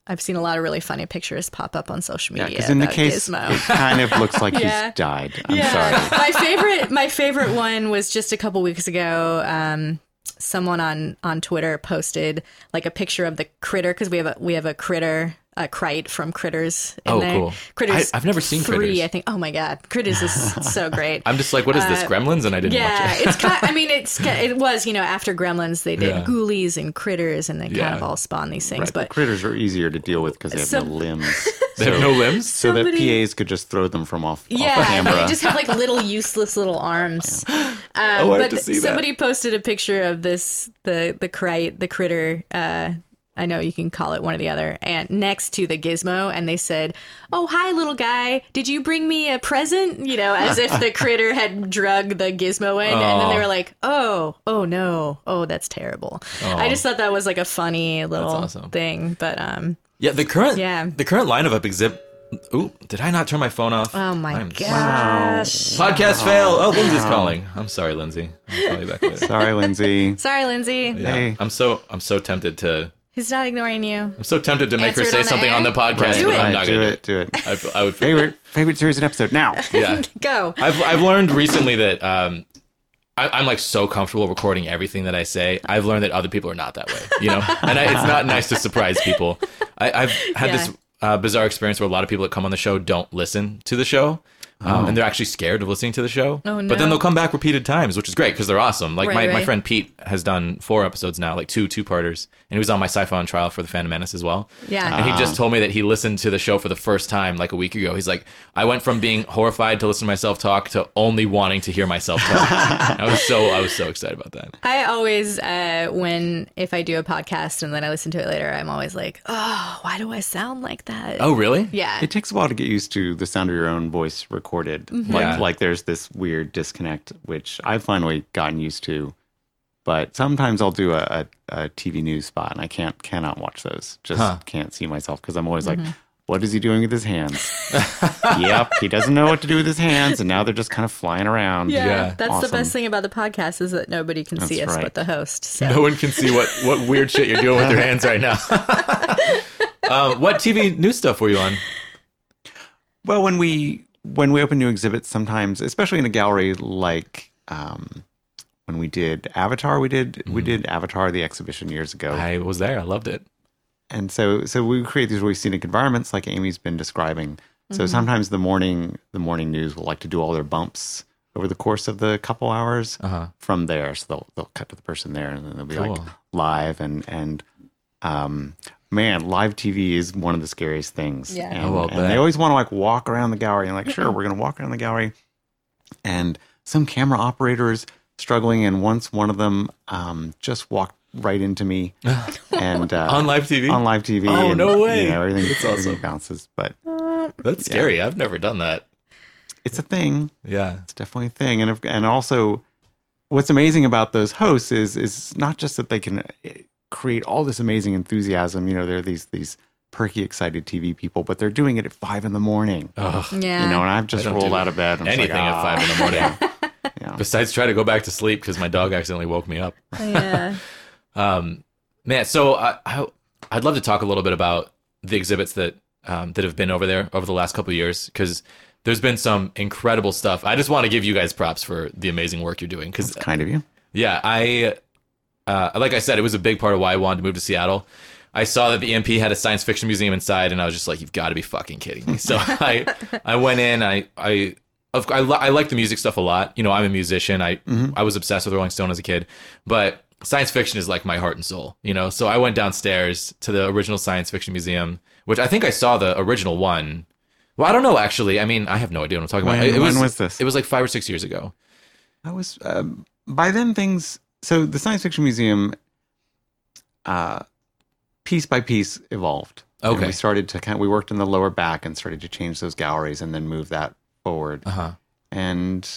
I've seen a lot of really funny pictures pop up on social Yeah, media because in the case, Gizmo. it kind of looks like Yeah. he's died. I'm sorry. my favorite my favorite one was just a couple weeks ago. Um, someone on on Twitter posted like a picture of the critter because we have a we have a critter a Krite from Critters. In Oh, there. cool. Critters. I- I've never seen three, Critters. I think. Oh my god, Critters is so great. I'm just like, what is this? Gremlins? And I didn't Uh, Yeah, watch it. it's kind. I mean, it's it was you know after Gremlins they did Yeah. Ghoulies and Critters and they kind of all spawn these things. Right, the But critters are easier to deal with because they have So- no limbs. They have no limbs. so that PAs could just throw them from off, off Yeah, camera. they just have like little useless little arms. Um, Oh, I have but to see that. somebody posted a picture of this the the Krite the critter. Uh, I know you can call it one or the other, and next to the gizmo, and they said, "Oh, hi, little guy. Did you bring me a present?" You know, as if the critter had drug the gizmo in, and then they were like, "Oh, oh no, oh that's terrible." I just thought that was like a funny little awesome. thing, but um, Yeah, the current Yeah. the current lineup of exhibit. Ooh, did I not turn my phone off? oh my I'm- gosh. Podcast fail. Oh, Lindsay's calling. I'm sorry, Lindsay. I'll call you back later. Sorry, Lindsay. Sorry, Lindsay. Yeah. Hey. I'm so I'm so tempted to He's not ignoring you. I'm so tempted to make Answer her say on something air? on the podcast, Right, Do but it. I'm right, not do gonna it. Do it. I, I would Favorite favorite series and episode now. Yeah. Go. I've I've learned recently that um, I, I'm like so comfortable recording everything that I say. I've learned that other people are not that way, you know, and I, it's not nice to surprise people. I, I've had Yeah. this uh, bizarre experience where a lot of people that come on the show don't listen to the show. Um, and they're actually scared of listening to the show. Oh, But then they'll come back repeated times, which is great because they're awesome. Like Right, my, my friend Pete has done four episodes now, like two two parters, and he was on my sci-fi on trial for the Phantom Menace as well. Yeah. And he just told me that he listened to the show for the first time like a week ago. He's like, I went from being horrified to listen to myself talk to only wanting to hear myself talk. I was so I was so excited about that. I always, uh, when if I do a podcast and then I listen to it later, I'm always like, oh, why do I sound like that? Oh, really? yeah. It takes a while to get used to the sound of your own voice recorded. Mm-hmm. Like Yeah. like there's this weird disconnect, which I've finally gotten used to. But sometimes I'll do a, a, a TV news spot and I can't cannot watch those. Just Huh. can't see myself because I'm always Mm-hmm. like, what is he doing with his hands? yep, he doesn't know what to do with his hands, and now they're just kind of flying around. yeah, Yeah. that's the best thing about the podcast is that nobody can see us right. but the host. So. No one can see what what weird shit you're doing with your hands right now. um, what TV news stuff were you on? Well, when we when we open new exhibits, sometimes, especially in a gallery like um, when we did Avatar, we did we did Avatar the exhibition years ago, I was there. I loved it. and so so we create these really scenic environments, like Amy's been describing. So sometimes the morning the morning news will like to do all their bumps over the course of the couple hours Uh-huh. from there. So they'll they'll cut to the person there, and then they'll be like live and and um man, live TV is one of the scariest things. Yeah. and, Oh, I'll and they always want to like walk around the gallery and like sure we're gonna walk around the gallery, and some camera operators struggling, and once one of them um just walked right into me and uh, On live TV? on live TV. Oh, and, no way. You know, everything, That's everything awesome. bounces, but That's scary. I've never done that. it's a thing. Yeah. It's definitely a thing, and if, and also, what's amazing about those hosts is is not just that they can create all this amazing enthusiasm. You know, they're these these perky, excited TV people, but they're doing it at five in the morning. Ugh. Yeah. You know, and I've just rolled out of bed. And it's Anything like, at five in the "Ah." morning. Yeah. Besides try to go back to sleep because my dog accidentally woke me up. yeah. Um, man, so I, I I'd love to talk a little bit about the exhibits that um, that have been over there over the last couple of years because there's been some incredible stuff. I just want to give you guys props for the amazing work you're doing because it's Kind of you. yeah, I uh, like I said, it was a big part of why I wanted to move to Seattle. I saw that the EMP had a science fiction museum inside, and I was just like, "You've got to be fucking kidding me!" So I I went in. I I of I, li- I like the music stuff a lot. You know, I'm a musician. I I was obsessed with Rolling Stone as a kid, but science fiction is like my heart and soul. You know, so I went downstairs to the original science fiction museum, which I think I saw the original one. Well, I don't know actually. I mean, I have no idea what I'm talking about. When- It when was this? It was like five or six years ago. I was um, by then things. So the Science Fiction Museum, uh, piece by piece, evolved. And Okay. we started to kind. Of, we worked in the lower back and started to change those galleries and then move that forward. Uh huh. And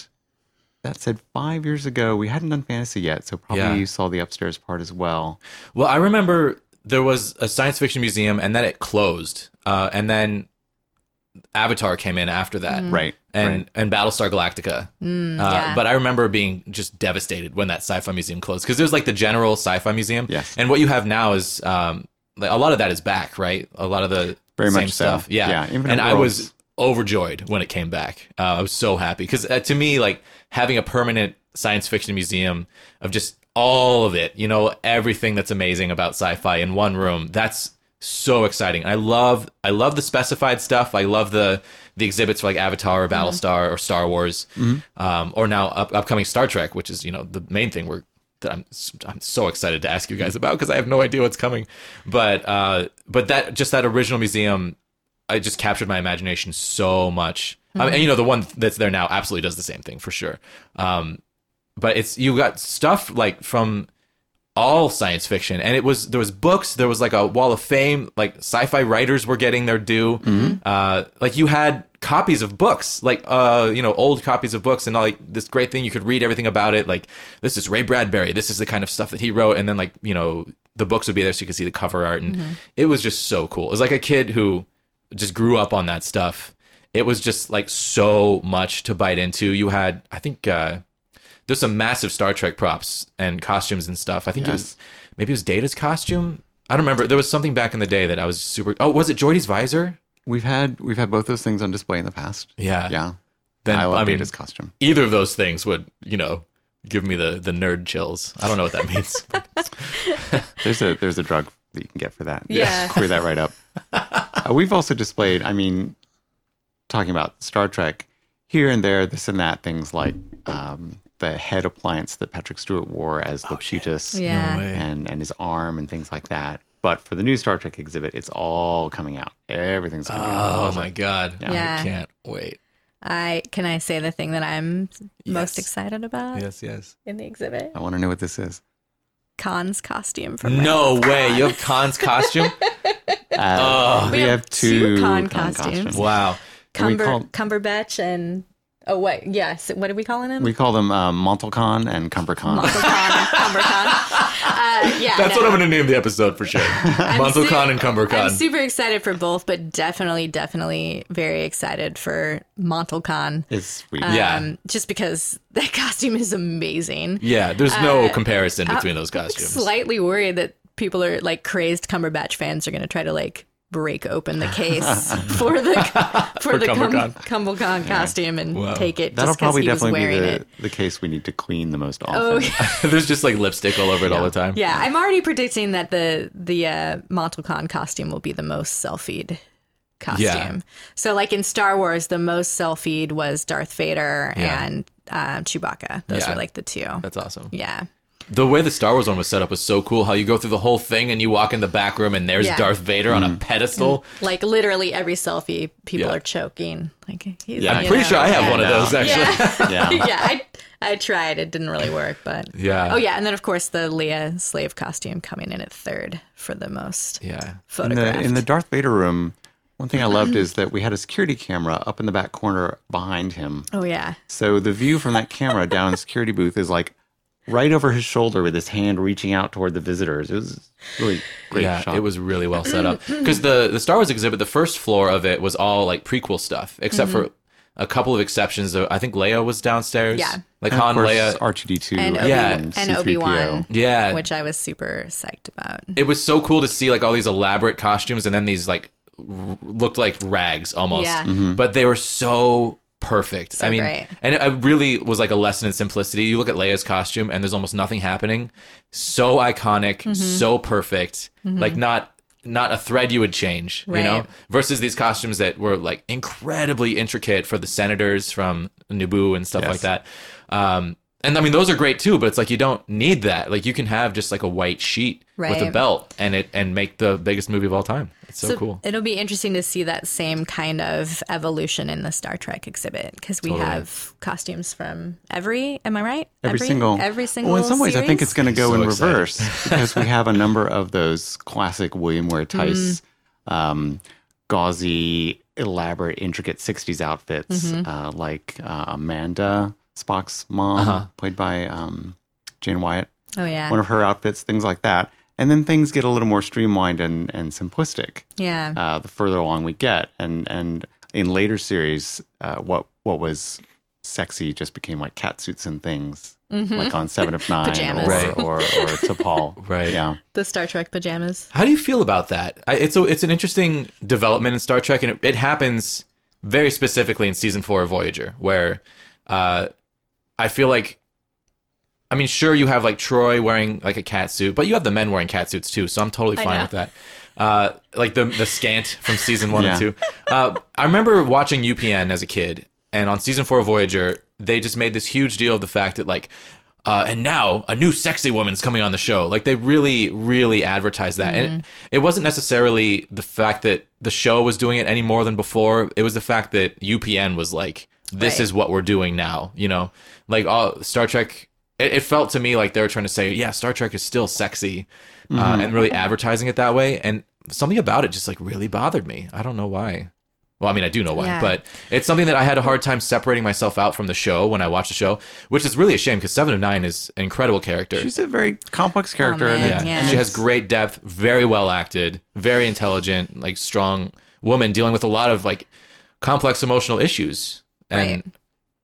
that said, five years ago we hadn't done fantasy yet, so probably Yeah. you saw the upstairs part as well. Well, I remember there was a science fiction museum, and then it closed, uh, and then Avatar came in after that, Right. and right. and Battlestar Galactica. uh, yeah. But I remember being just devastated when that sci-fi museum closed because there's like the general sci-fi museum, Yes. and what you have now is um, like a lot of that is back, right? A lot of the Very same much so. stuff, yeah. Yeah, Infinite and I was overjoyed when it came back. Uh, I was so happy because uh, to me, like having a permanent science fiction museum of just all of it, you know, everything that's amazing about sci-fi in one room. That's so exciting. I love, I love the specified stuff. I love the the exhibits for like Avatar or Battlestar or Star Wars, um, or now up, upcoming Star Trek, which is you know the main thing we're that I'm I'm so excited to ask you guys about because I have no idea what's coming. But uh, but that just that original museum, I just captured my imagination so much. I mean, and you know the one that's there now absolutely does the same thing for sure. Um, but it's you got stuff like from all science fiction. And it was there was books there was like a wall of fame like sci-fi writers were getting their due. Uh like you had copies of books like uh you know old copies of books and all, like this great thing you could read everything about it. Like this is ray bradbury. This is the kind of stuff that he wrote. And then like you know the books would be there so you could see the cover art. And it was just so cool. It was like a kid who just grew up on that stuff. It was just like so much to bite into. You had i think uh there's some massive Star Trek props and costumes and stuff. I think it was maybe it was Data's costume. I don't remember. There was something back in the day that I was super. Oh, was it Geordi's visor? We've had we've had both those things on display in the past. Yeah. Yeah. Then I love I mean, Data's costume. either of those things would you know give me the the nerd chills. I don't know what that means. There's a there's a drug that you can get for that. Yeah. Clear that right up. Uh, we've also displayed, I mean, talking about Star Trek, here and there, this and that, things like um, the head appliance that Patrick Stewart wore as Locutus Yeah. No and, and his arm and things like that. But for the new Star Trek exhibit, it's all coming out. Everything's coming out. Oh my god! Yeah. I can't wait. I can I say the thing that I'm most excited about Yes, yes. in the exhibit? I want to know what this is. Khan's costume from No Wrath way! Khan. You have Khan's costume? Uh, we, We have, have two two Khan Khan costumes. wow. Cumber, call- Cumberbatch and oh wait yes what are we calling them? We call them um, Montalcon and Cumbercon. Montal Khan and Cumber Khan. Uh, yeah, That's no. what I'm going to name the episode for sure. Montal su- and Cumbercon. I'm super excited for both, but definitely, definitely very excited for Montal Khan. It's sweet. Yeah. Um, just because that costume is amazing. Yeah, there's no comparison between those I'm costumes. slightly worried that people are like crazed Cumberbatch fans are going to try to like break open the case for the for, the Cumbercon. Cum- Cumbercon costume and Wow. take it That'll just probably he was definitely be the, it. the case we need to clean the most Oh often. There's just like lipstick all over it all the time. yeah, I'm already predicting that the the uh, Montalcon costume will be the most selfied costume. Yeah. So like in Star Wars, the most selfied was Darth Vader Yeah. and um, Chewbacca. Those Yeah. were like the two. That's awesome. Yeah. The way the Star Wars one was set up was so cool. How you go through the whole thing and you walk in the back room and there's Yeah. Darth Vader on a mm. pedestal. Mm. Like literally every selfie, people Yeah. are choking. Like he's, Yeah, I'm you pretty know, sure I have yeah. one of those actually. Yeah. Yeah. yeah, I I tried. It didn't really work, but Yeah. Oh yeah, and then of course the Leia slave costume coming in at third for the most Yeah. in photographed. the in the Darth Vader room, one thing I loved is that we had a security camera up in the back corner behind him. oh yeah, So the view from that camera down in the security booth is like right over his shoulder with his hand reaching out toward the visitors. It was really great yeah, shot. it was really well set up. Because the the Star Wars exhibit, the first floor of it was all like prequel stuff, except mm-hmm. for a couple of exceptions. I think Leia was downstairs. Yeah. like And of Han, course, Leia. R2D2 and yeah, Obi- and Obi Wan. Yeah, which I was super psyched about. it was so cool to see like all these elaborate costumes and then these like r- looked like rags almost Yeah. Mm-hmm. but they were so perfect. I mean great. and it really was like a lesson in simplicity. You look at leia's costume and there's almost nothing happening. So iconic Mm-hmm. so perfect. Like not not a thread you would change you know? Versus these costumes that were like incredibly intricate for the senators from naboo and stuff Yes. like that. Um and I mean those are great too, but it's like you don't need that. Like you can have just like a white sheet with a belt and it and make the biggest movie of all time. It's so, cool. It'll be interesting to see that same kind of evolution in the Star Trek exhibit because we Totally. have costumes from every. Am I right? Every, single, every single. Well, in some ways, I think it's going to go So in excited. reverse because we have a number of those classic William Ware Theiss, Mm-hmm. um, gauzy, elaborate, intricate '60s outfits, Mm-hmm. uh, like uh, Amanda Spock's mom, Uh-huh. played by um, Jane Wyatt. Oh yeah, One of her outfits, things like that, and then things get a little more streamlined and and simplistic. yeah. uh, the further along we get. And and in later series, uh, what what was sexy just became like cat suits and things, like on Seven of Nine Pajamas. or, Right. or or T'Pol. Right. Yeah. the Star Trek pajamas. How do you feel about that? I, it's a, it's an interesting development in Star Trek, and it, it happens very specifically in season four of Voyager, where uh, I feel like, I mean, sure you have like Troi wearing like a cat suit, but you have the men wearing cat suits too, so I'm totally fine with that. Uh, like the the skant from season one Yeah. and two. Uh, I remember watching UPN as a kid, and on season four of Voyager, they just made this huge deal of the fact that like. Uh, and now a new sexy woman's coming on the show. Like they really, really advertised that, and it, it wasn't necessarily the fact that the show was doing it any more than before. It was the fact that UPN was like, "This Right. is what we're doing now." You know, like all Star Trek. It, it felt to me like they were trying to say, "Yeah, Star Trek is still sexy," uh, and really advertising it that way. And something about it just like really bothered me. I don't know why. Well, I mean, I do know why, Yeah. but it's something that I had a hard time separating myself out from the show when I watched the show, which is really a shame because Seven of Nine is an incredible character. She's a very complex character, and man, it- yeah. yeah. she has great depth, very well acted, very intelligent, like strong woman dealing with a lot of like complex emotional issues and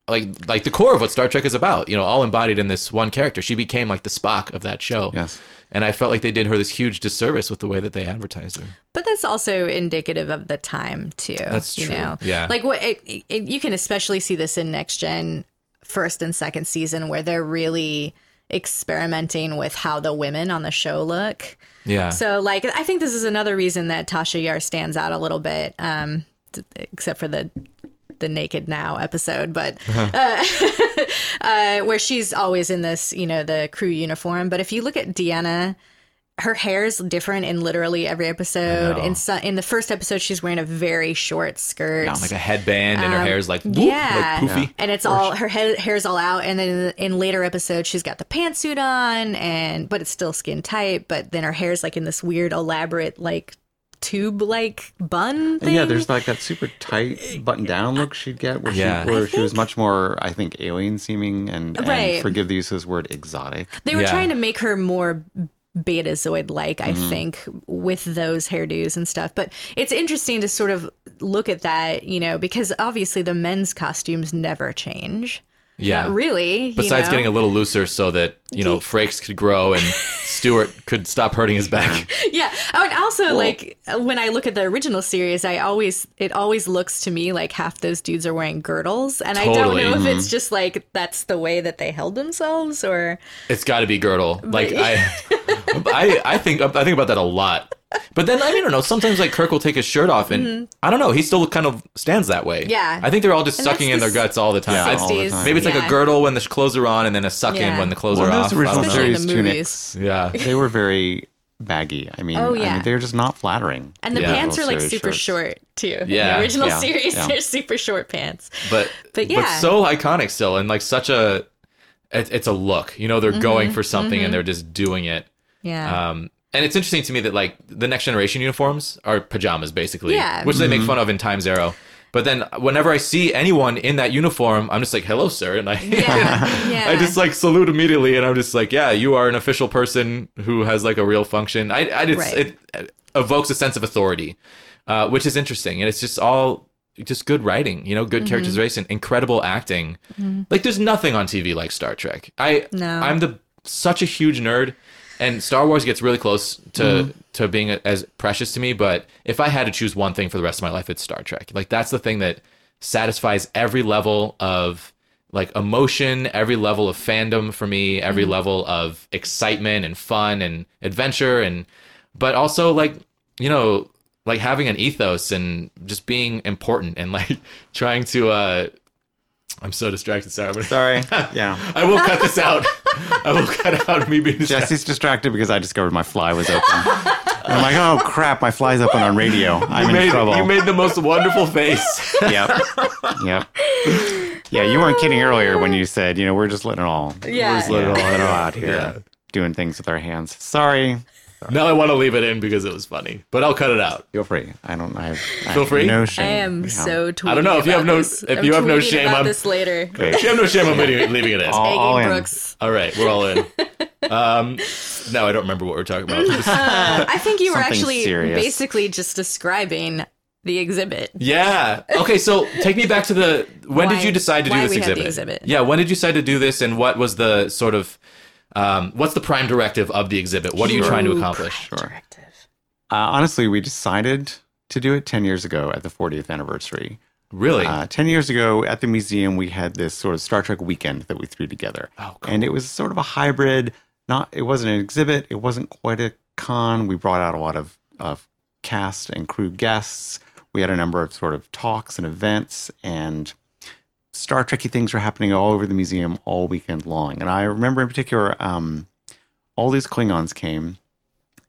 like like the core of what Star Trek is about, you know, all embodied in this one character. She became like the Spock of that show. Yes. And I felt like they did her this huge disservice with the way that they advertised her. But that's also indicative of the time too. That's you true. Know? Yeah. Like what it, it, you can especially see this in Next Gen first and second season where they're really experimenting with how the women on the show look. Yeah. So like I think this is another reason that Tasha Yar stands out a little bit, um, except for the the naked now episode, but uh, uh, where she's always in this, you know, the crew uniform. But if you look at Deanna, her hair's different in literally every episode. In so, in the first episode, she's wearing a very short skirt. Yeah, like a headband and her hair's like whoop, Um, yeah, like poofy. and it's all her head, hair's all out, and then in, in later episodes she's got the pantsuit on, and but it's still skin tight. But then her hair's like in this weird, elaborate, like tube like bun thing. yeah, there's like that super tight button down look she'd get where, Yeah. she, where she was much more, I think, alien seeming and, and forgive the use of this word exotic. They were Yeah. trying to make her more betazoid like, I Mm-hmm. think, with those hairdos and stuff. But it's interesting to sort of look at that, you know, because obviously the men's costumes never change. Yeah. Not really. Besides know? getting a little looser so that, you know, Frakes could grow and Stewart could stop hurting his back. yeah. Oh, and also like when I look at the original series, I always it always looks to me like half those dudes are wearing girdles, and I don't know if it's mm-hmm. just like that's the way that they held themselves, or It's got to be girdle. Like I, I, I think I think about that a lot. But then I don't know. Sometimes like Kirk will take his shirt off, and I don't know. He still kind of stands that way. Mm-hmm. Yeah. I think they're all just And sucking in the their guts all the time. Yeah, all the time. maybe it's like a girdle when the clothes are on, and then a suck in Yeah. when the clothes Well, are those off. Original don't know. Especially in series tunics, Yeah. they were very baggy. I mean, Oh, I mean, they're just not flattering. And the Yeah. pants are like super shirts. short too. In Yeah, the original yeah, series, yeah. they're super short pants. but But yeah. but so iconic still, and like such a, it, it's a look. You know, they're Mm-hmm, going for something and they're just doing it. Yeah. Um, and it's interesting to me that like the next generation uniforms are pajamas basically, Yeah. which they make fun of in Time Zero. But then whenever I see anyone in that uniform, I'm just like, "Hello, sir," and I, yeah. yeah. I just like salute immediately, and I'm just like, "Yeah, you are an official person who has like a real function." I, I just, Right. it evokes a sense of authority, uh, which is interesting, and it's just all just good writing, you know, good Mm-hmm. characterization, incredible acting. Like, there's nothing on TV like Star Trek. I, No. I'm the such a huge nerd, and Star Wars gets really close to Mm-hmm. to being as precious to me. But if I had to choose one thing for the rest of my life, it's Star Trek. Like that's the thing that satisfies every level of like emotion, every level of fandom for me, every Mm-hmm. level of excitement and fun and adventure, and but also like you know like having an ethos and just being important and like trying to. uh I'm so distracted. Sorry, I'm Sorry. Yeah. I will cut this out. I will cut out me being distracted. Jesse's distracted because I discovered my fly was open. And I'm like, oh crap, my fly's open on radio. I'm You in made, trouble. you made the most wonderful face. yep. Yep. Yeah, you weren't kidding earlier when you said, you know, we're just letting it all, Yeah, we're just letting it yeah. all, let it all out here, Yeah. doing things with our hands. Sorry. Now I want to leave it in because it was funny, but I'll cut it out. Feel free. I don't. I have, I Feel have free? No shame. I am Yeah. so tweety I don't know if you have no- this. if I'm you have no shame, about I'm- this later. Great. You have no shame on leaving leaving it in. All- all in. Brooks. All right, we're all in. Um, no, I don't remember what we're talking about. Uh, I think you were Something actually serious. basically just describing the exhibit. yeah. Okay, so take me back to the. When Why- did you decide to do this we had exhibit? the exhibit. Yeah. When did you decide to do this, and what was the sort of, um, what's the prime directive of the exhibit? What are you trying to accomplish? Sure. Directive. Uh, honestly, we decided to do it 10 years ago at the 40th anniversary. Really? Uh, 10 years ago at the museum, we had this sort of Star Trek weekend that we threw together. Oh, cool. And it was sort of a hybrid. Not, it wasn't an exhibit. It wasn't quite a con. We brought out a lot of, of cast and crew guests. We had a number of sort of talks and events, and Star Trekky things were happening all over the museum all weekend long. And I remember in particular, um, all these Klingons came,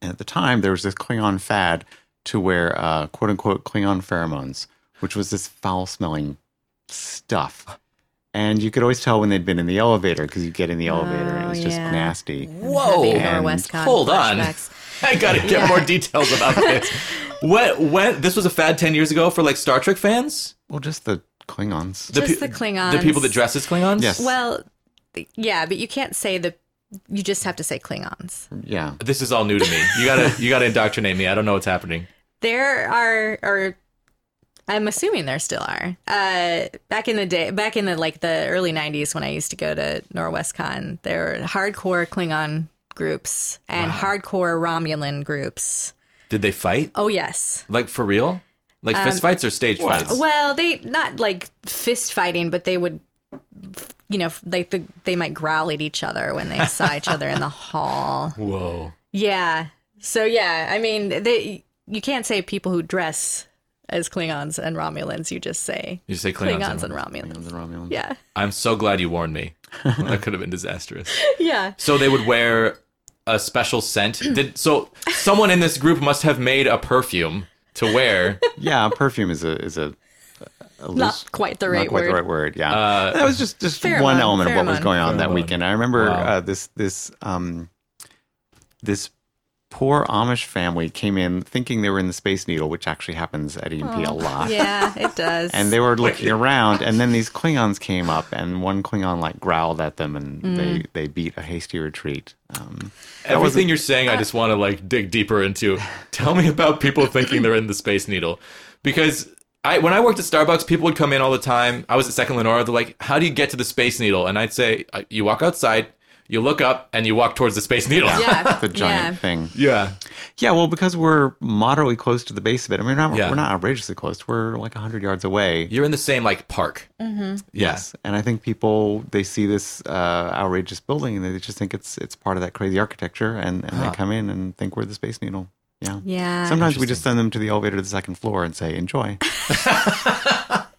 and at the time there was this Klingon fad to wear uh, quote unquote Klingon pheromones, which was this foul smelling stuff. And you could always tell when they'd been in the elevator because you get in the elevator and it was Oh, just yeah. nasty. Whoa. And Norwescon hold on. I gotta get Yeah. more details about this. what? when this was a fad ten years ago for like Star Trek fans, Well, just the Klingons. the, Just pe- the Klingons. the people that dress as Klingons. Yes. Well, yeah, but you can't say the. You just have to say Klingons. yeah. This is all new to me. You gotta you gotta indoctrinate me. I don't know what's happening. There are, or I'm assuming there still are. Uh, back in the day, back in the like the early '90s, when I used to go to Norwescon, there were hardcore Klingon groups and hardcore Romulan groups. Did they fight? Oh yes. Like for real? Like um, fist fights or stage fights? Well, they not like fist fighting, but they would, you know, like the, they might growl at each other when they saw each other in the hall. Whoa. Yeah. So yeah, I mean, they you can't say people who dress as Klingons and Romulans. You just say You say Klingons. Klingons, and- and Romulans. The Romulans. Yeah. I'm so glad you warned me. that could have been disastrous. Yeah. So they would wear a special scent. Did so someone in this group must have made a perfume to wear. Yeah, perfume is a is a, a loose, Not quite the right not right quite word. the right word. Yeah, Uh, that was just just Pheromone, one element of what was going on that Pheromone. weekend. I remember Wow. uh, this this um this poor Amish family came in thinking they were in the Space Needle, which actually happens at EMP a lot. Yeah, it does. And they were looking around, and then these Klingons came up, and one Klingon like growled at them, and Mm. they they beat a hasty retreat. Um, Everything you're saying, I just want to like dig deeper into. Tell me about people thinking they're in the Space Needle, because I when I worked at Starbucks, people would come in all the time. I was at Second Lenora. They're like, "How do you get to the Space Needle?" And I'd say, uh, "You walk outside, you look up, and you walk towards the Space Needle." yeah, the giant yeah. thing. yeah. Yeah, well, because we're moderately close to the base of it. I mean, we're not, Yeah. we're not outrageously close. We're like 100 yards away. You're in the same like park. Mm-hmm. Yes, and I think people they see this uh, outrageous building and they just think it's it's part of that crazy architecture, and, and Huh. they come in and think we're the Space Needle. Yeah. Yeah. Sometimes we just send them to the elevator to the second floor and say, enjoy.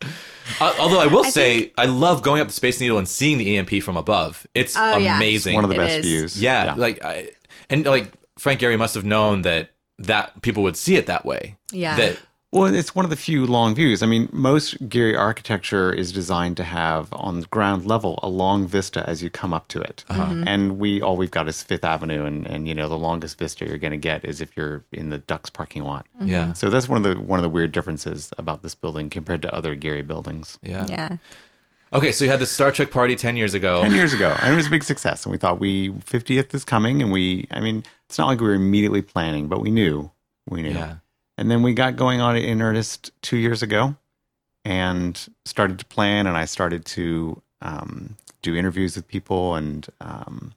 Uh, although I will say, I love going up the Space Needle and seeing the EMP from above. It's Oh, yeah. amazing. One of the It best is. views. yeah, like I, and like Frank Gehry must have known that that people would see it that way. Yeah. That Well, it's one of the few long views. I mean, most Gehry architecture is designed to have on the ground level a long vista as you come up to it. Uh-huh. Mm-hmm. And we all we've got is Fifth Avenue, and and you know the longest vista you're going to get is if you're in the Ducks parking lot. Mm-hmm. yeah, So that's one of the one of the weird differences about this building compared to other Gehry buildings. yeah, yeah. Okay, so you had the Star Trek party ten years ago. Ten years ago, and it was a big success. And we thought we 50th is coming, and we, I mean, it's not like we were immediately planning, but we knew, we knew. Yeah, And then we got going on it in earnest two years ago and started to plan. And I started to um, do interviews with people and um,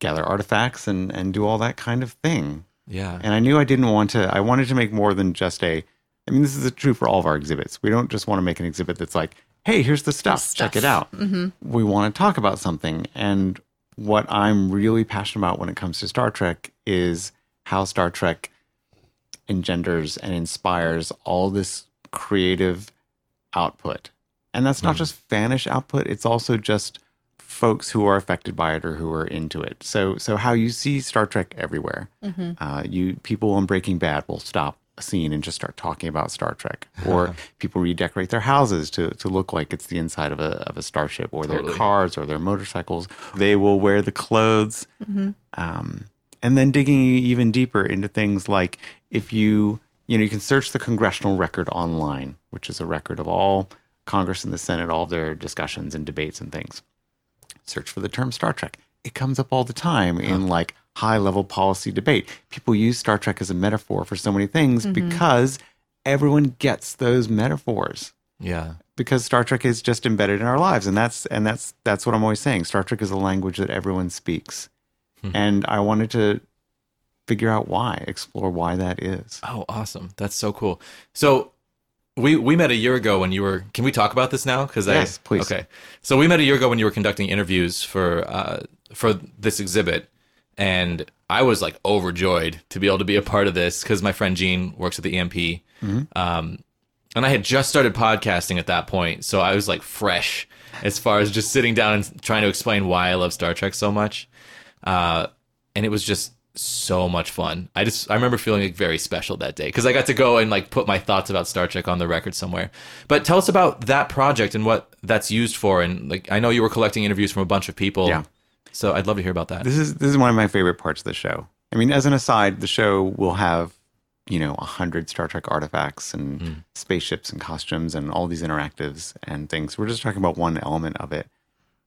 gather artifacts and, and do all that kind of thing. yeah, And I knew I didn't want to, I wanted to make more than just a, I mean, this is true for all of our exhibits. We don't just want to make an exhibit that's like, hey, here's the stuff, check it out. We want to talk about something. And what I'm really passionate about when it comes to Star Trek is how Star Trek engenders and inspires all this creative output. And that's not just fanish output, it's also just folks who are affected by it or who are into it. So so how you see Star Trek everywhere. Uh, you people on Breaking Bad will stop a scene and just start talking about Star Trek. Or people redecorate their houses to, to look like it's the inside of a of a starship or their cars or their motorcycles. They will wear the clothes. Um, and then digging even deeper into things like if you you know you can search the congressional record online which is a record of all congress and the senate all their discussions and debates and things. Search for the term star trek. It comes up all the time in like high level policy debate. People use star trek as a metaphor for so many things mm-hmm. because everyone gets those metaphors. Yeah, because Star Trek is just embedded in our lives, and that's and that's that's what I'm always saying. Star Trek is a language that everyone speaks, hmm. and I wanted to figure out why, explore why that is. Oh, awesome! That's so cool. So we we met a year ago when you were. Can we talk about this now? Because Yes, please. Okay, so we met a year ago when you were conducting interviews for uh, for this exhibit, and I was like overjoyed to be able to be a part of this because my friend Gene works at the EMP, um, and I had just started podcasting at that point, so I was like fresh as far as just sitting down and trying to explain why I love Star Trek so much, uh, and it was just so much fun. I just I remember feeling like very special that day because I got to go and like put my thoughts about Star Trek on the record somewhere. But tell us about that project and what that's used for, and like I know you were collecting interviews from a bunch of people. Yeah. So I'd love to hear about that. This is this is one of my favorite parts of the show. I mean, as an aside, the show will have you know a hundred Star Trek artifacts and spaceships and costumes and all these interactives and things. We're just talking about one element of it.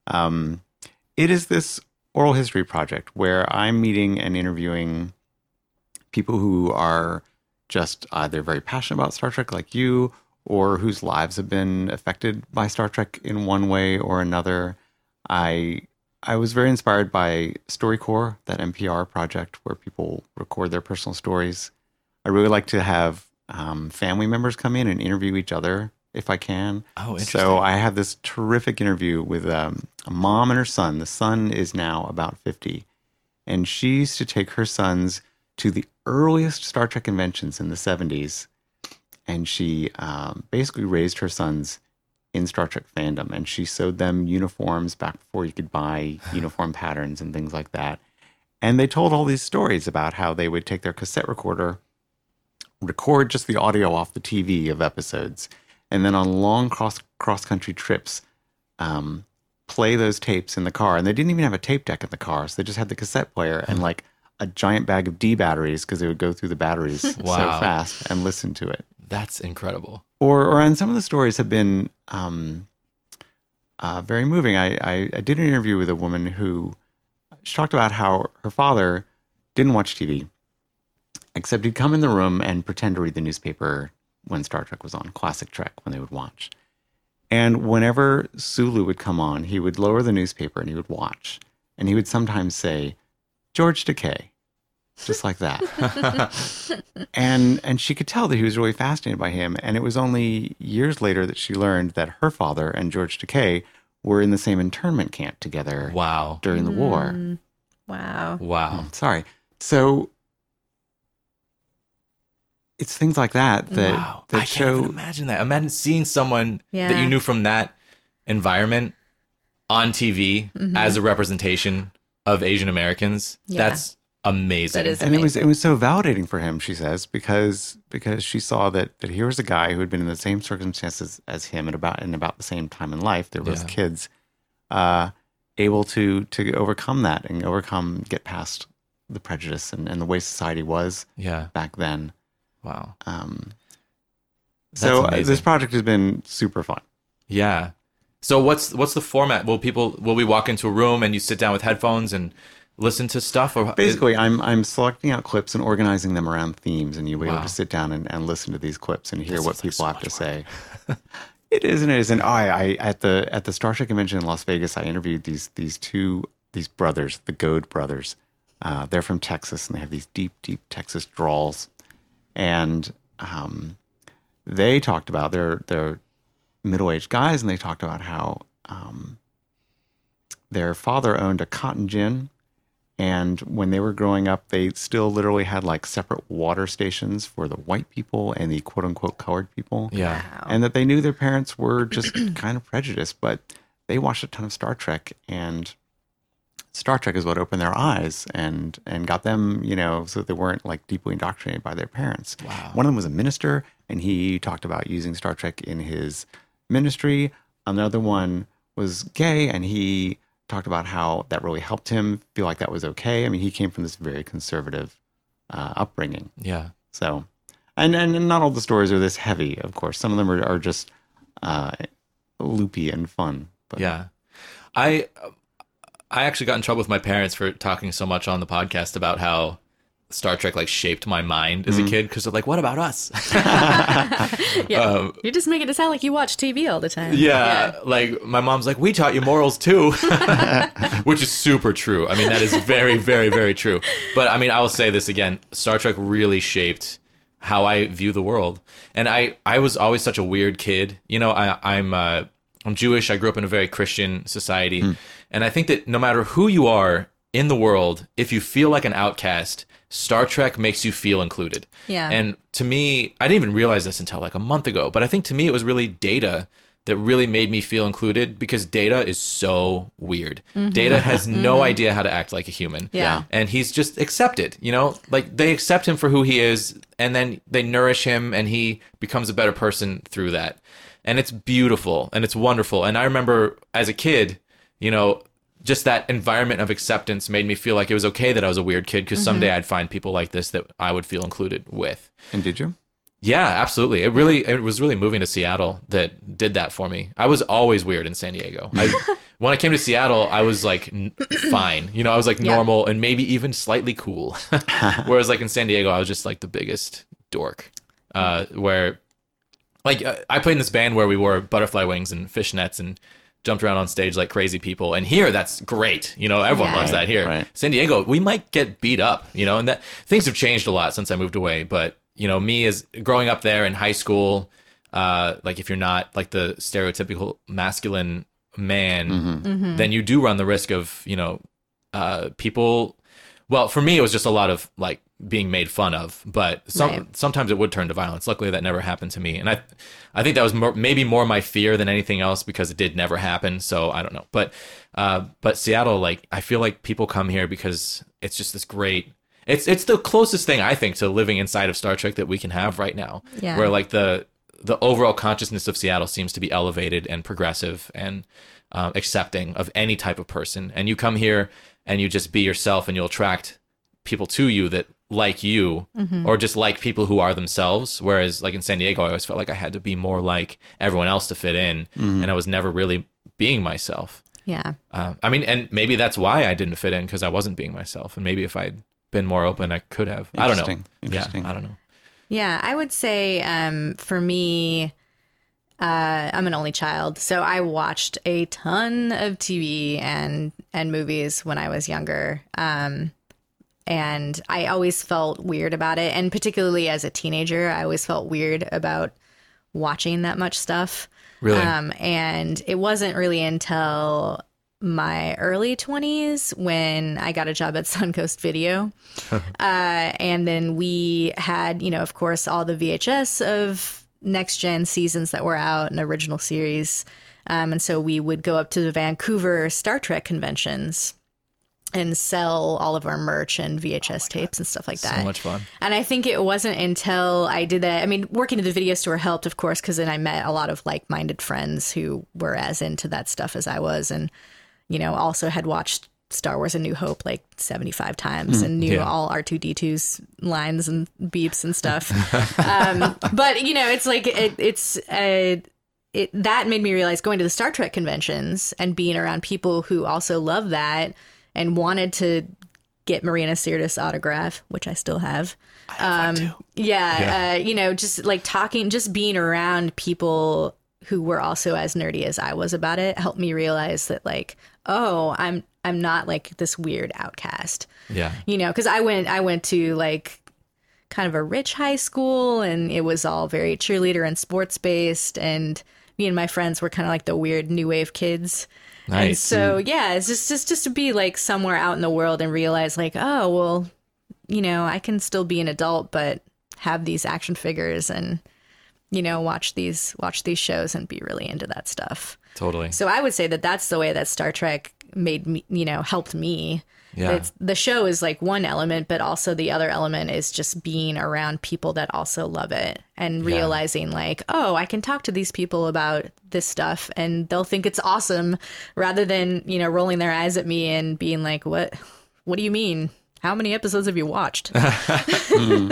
Um, it is this oral history project where I'm meeting and interviewing people who are just either very passionate about Star Trek, like you, or whose lives have been affected by Star Trek in one way or another. I I was very inspired by StoryCorps, that NPR project where people record their personal stories. I really like to have um, family members come in and interview each other if I can. Oh, interesting. So I have this terrific interview with um, a mom and her son. The son is now about 50. And she used to take her sons to the earliest Star Trek conventions in the 70s. And she um, basically raised her sons in Star Trek fandom. And she sewed them uniforms back before you could buy uniform patterns and things like that. And they told all these stories about how they would take their cassette recorder, record just the audio off the TV of episodes, and then on long cross cross country trips, um, play those tapes in the car. And they didn't even have a tape deck in the car, so they just had the cassette player and like a giant bag of D batteries because they would go through the batteries so fast and listen to it. That's incredible. Or, or and some of the stories have been um, uh, very moving. I, I, I did an interview with a woman who she talked about how her father didn't watch TV, except he'd come in the room and pretend to read the newspaper when Star Trek was on, classic Trek when they would watch. And whenever Sulu would come on, he would lower the newspaper and he would watch. And he would sometimes say, George Takei, just like that. and and she could tell that he was really fascinated by him. And it was only years later that she learned that her father and George Takei were in the same internment camp together Wow. during the war. Mm-hmm. Wow. Wow. Sorry. So it's things like that that Wow. that I can't show even imagine that. Imagine seeing someone that you knew from that environment on TV Mm-hmm. as a representation of Asian Americans. Yeah. That's amazing. That is and it was it was so validating for him she says because because she saw that that here was a guy who had been in the same circumstances as him at about in about the same time in life there was Yeah. kids uh able to to overcome that and overcome get past the prejudice and, and the way society was yeah. back then Wow. um so uh, this project has been super fun Yeah. So what's what's the format? Will people will we walk into a room and you sit down with headphones and listen to stuff or basically i'm i'm selecting out clips and organizing them around themes and you'll be Wow. able to sit down and, and listen to these clips and hear This what seems like people so have to say it is and it isn't oh, I, I at the at the star trek convention in las vegas i interviewed these these two these brothers the goad brothers uh, they're from texas and they have these deep deep texas drawls and um, they talked about they're they're middle-aged guys and they talked about how um, their father owned a cotton gin and when they were growing up, they still literally had like separate water stations for the white people and the quote unquote colored people. Yeah. And that they knew their parents were just kind of prejudiced, but they watched a ton of Star Trek and Star Trek is what opened their eyes and and got them, you know, so that they weren't like deeply indoctrinated by their parents. Wow. One of them was a minister and he talked about using Star Trek in his ministry. Another one was gay and he talked about how that really helped him feel like that was okay. I mean, he came from this very conservative uh, upbringing. Yeah. So, and, and not all the stories are this heavy, of course. Some of them are, are just uh, loopy and fun. But Yeah. I I actually got in trouble with my parents for talking so much on the podcast about how Star Trek like shaped my mind as a kid because they're like, "What about us?" Yeah. Um, You're just making it sound like you watch TV all the time. yeah, like my mom's like, "We taught you morals too," which is super true. I mean, that is very, very, very true. But I mean, I will say this again: Star Trek really shaped how I view the world, and I I was always such a weird kid. You know, I I'm uh, I'm Jewish. I grew up in a very Christian society, and I think that no matter who you are in the world, if you feel like an outcast, Star Trek makes you feel included. Yeah. And to me, I didn't even realize this until like a month ago, but I think to me it was really data that really made me feel included because data is so weird. Mm-hmm. Data has no mm-hmm. idea how to act like a human. Yeah. And he's just accepted, you know? Like they accept him for who he is and then they nourish him and he becomes a better person through that. And it's beautiful and it's wonderful. And I remember as a kid, you know, just that environment of acceptance made me feel like it was okay that I was a weird kid because someday I'd find people like this that I would feel included with. And did you? Yeah, absolutely. It really it was really moving to Seattle that did that for me. I was always weird in San Diego. I, when I came to Seattle, I was like n- fine. You know, I was like Yeah. normal and maybe even slightly cool. Whereas like in San Diego, I was just like the biggest dork. Uh, where like uh, I played in this band where we wore butterfly wings and fishnets and jumped around on stage like crazy people. And here, that's great. You know, everyone Yeah. loves that here. Right. San Diego, we might get beat up, you know, and that things have changed a lot since I moved away. But, you know, me as growing up there in high school, uh, like if you're not like the stereotypical masculine man, Mm-hmm. then you do run the risk of, you know, uh, people. Well, for me, it was just a lot of like being made fun of, but some, Right. sometimes it would turn to violence. Luckily, that never happened to me, and I, I think that was more, maybe more my fear than anything else because it did never happen. So I don't know, but, uh, but Seattle, like I feel like people come here because it's just this great. It's it's the closest thing I think to living inside of Star Trek that we can have right now. Yeah. Where like the the overall consciousness of Seattle seems to be elevated and progressive and um, accepting of any type of person. And you come here and you just be yourself, and you'll attract people to you that like you or just like people who are themselves. Whereas like in San Diego, I always felt like I had to be more like everyone else to fit in, and I was never really being myself. Yeah. Uh, I mean, and maybe that's why I didn't fit in because I wasn't being myself, and maybe if I'd been more open, I could have. I don't know. Interesting. Interesting. Yeah, I don't know. Yeah, I would say um, for me, uh, I'm an only child, so I watched a ton of TV and and movies when I was younger, um, and I always felt weird about it. And particularly as a teenager, I always felt weird about watching that much stuff. Really? Um, and it wasn't really until my early 20s when I got a job at Suncoast Video. uh, and then we had, you know, of course, all the VHS of next gen seasons that were out and original series. Um, and so we would go up to the Vancouver Star Trek conventions and sell all of our merch and VHS tapes and stuff like that. So much fun. And I think it wasn't until I did that. I mean, working at the video store helped, of course, because then I met a lot of like minded friends who were as into that stuff as I was. And, you know, also had watched Star Wars A New Hope like 75 times and knew yeah. all R2D2's lines and beeps and stuff. um, but, you know, it's like, it, it's, uh, it, that made me realize going to the Star Trek conventions and being around people who also love that and wanted to get Marina Sirtis autograph, which I still have. Um, yeah, Yeah. Uh, you know, just like talking, just being around people who were also as nerdy as I was about it helped me realize that like, oh, I'm I'm not like this weird outcast Yeah. you know because i went i went to like kind of a rich high school and it was all very cheerleader and sports based and me and my friends were kind of like the weird new wave kids and Nice. so yeah it's just just just to be like somewhere out in the world and realize like oh well you know i can still be an adult but have these action figures and you know watch these watch these shows and be really into that stuff Totally. so I would say that that's the way that Star Trek made me, you know, helped me. Yeah. It's, the show is like one element, but also the other element is just being around people that also love it and realizing like, oh, I can talk to these people about this stuff and they'll think it's awesome rather than, you know, rolling their eyes at me and being like, what, what do you mean? How many episodes have you watched?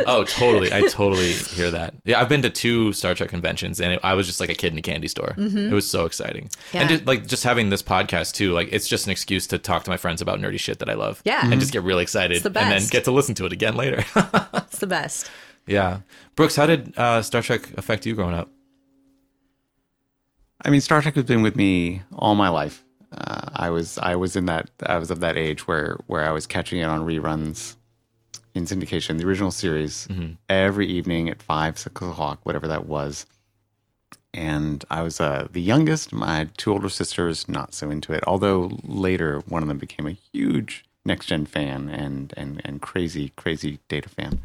Oh, totally. I totally hear that. Yeah, I've been to two Star Trek conventions, and it, I was just like a kid in a candy store. It was so exciting, Yeah. and just, like just having this podcast too. Like it's just an excuse to talk to my friends about nerdy shit that I love. Yeah. and just get really excited, the and then get to listen to it again later. it's the best. yeah, Brooks, how did uh, Star Trek affect you growing up? I mean, Star Trek has been with me all my life. Uh, I was I was in that I was of that age where where I was catching it on reruns in syndication, the original series, every evening at five six o'clock, whatever that was. And I was uh, the youngest. My two older sisters not so into it. Although later one of them became a huge next gen fan and and and crazy crazy data fan.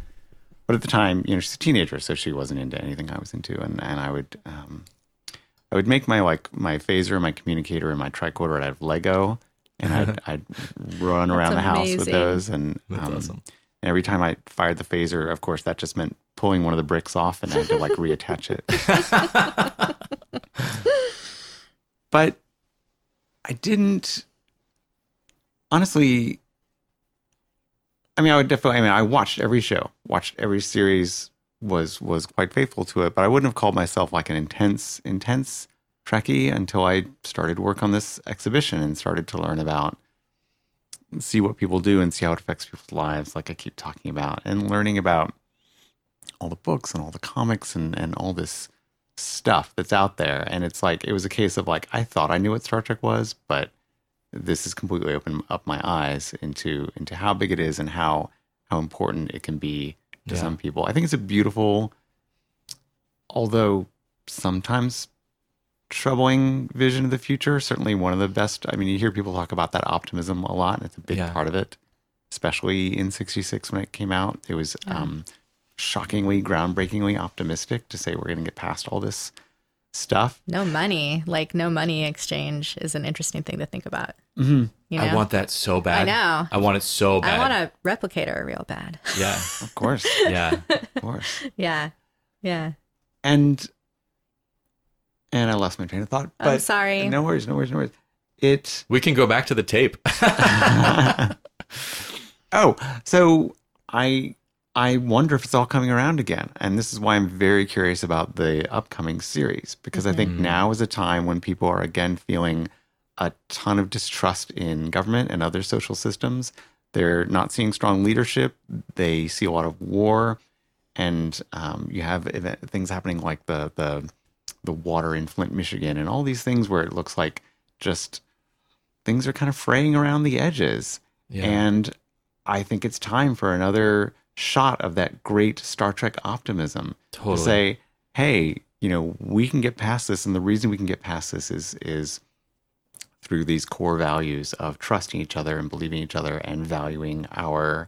But at the time, you know, she's a teenager, so she wasn't into anything I was into, and and I would. Um, I would make my like my phaser, my communicator, and my tricorder out of Lego, and I'd, I'd run around the house with amazing. those. And That's um, awesome. and every time I fired the phaser, of course, that just meant pulling one of the bricks off, and I had to like reattach it. but I didn't honestly. I mean, I would definitely. I mean, I watched every show, watched every series, was was quite faithful to it. But I wouldn't have called myself like an intense, intense Trekkie until I started work on this exhibition and started to learn about, see what people do and see how it affects people's lives. Like I keep talking about, and learning about all the books and all the comics and and all this stuff that's out there. And it's like it was a case of like I thought I knew what Star Trek was, but this has completely opened up my eyes into into how big it is and how how important it can be to Yeah. some people. I think it's a beautiful, although sometimes troubling vision of the future. Certainly one of the best. I mean, you hear people talk about that optimism a lot, and it's a big Yeah. part of it. Especially in '66 when it came out, it was um, shockingly, groundbreakingly optimistic to say we're going to get past all this stuff. No money, like no money exchange is an interesting thing to think about. Mm-hmm. You know? I want that so bad. I know. I want it so bad. I want a replicator real bad. Yeah, Of course, yeah. of course. Yeah. Yeah. and and I lost my train of thought. But I'm sorry. No worries, no worries, no worries. It We can go back to the tape. oh, so I I wonder if it's all coming around again, and this is why I'm very curious about the upcoming series because I think mm-hmm. now is a time when people are again feeling a ton of distrust in government and other social systems. They're not seeing strong leadership. They see a lot of war, and um, you have event, things happening like the the the water in Flint, Michigan, and all these things where it looks like just things are kind of fraying around the edges. Yeah. And I think it's time for another shot of that great Star Trek optimism Totally. to say, hey, you know, we can get past this, and the reason we can get past this is is through these core values of trusting each other and believing each other and valuing our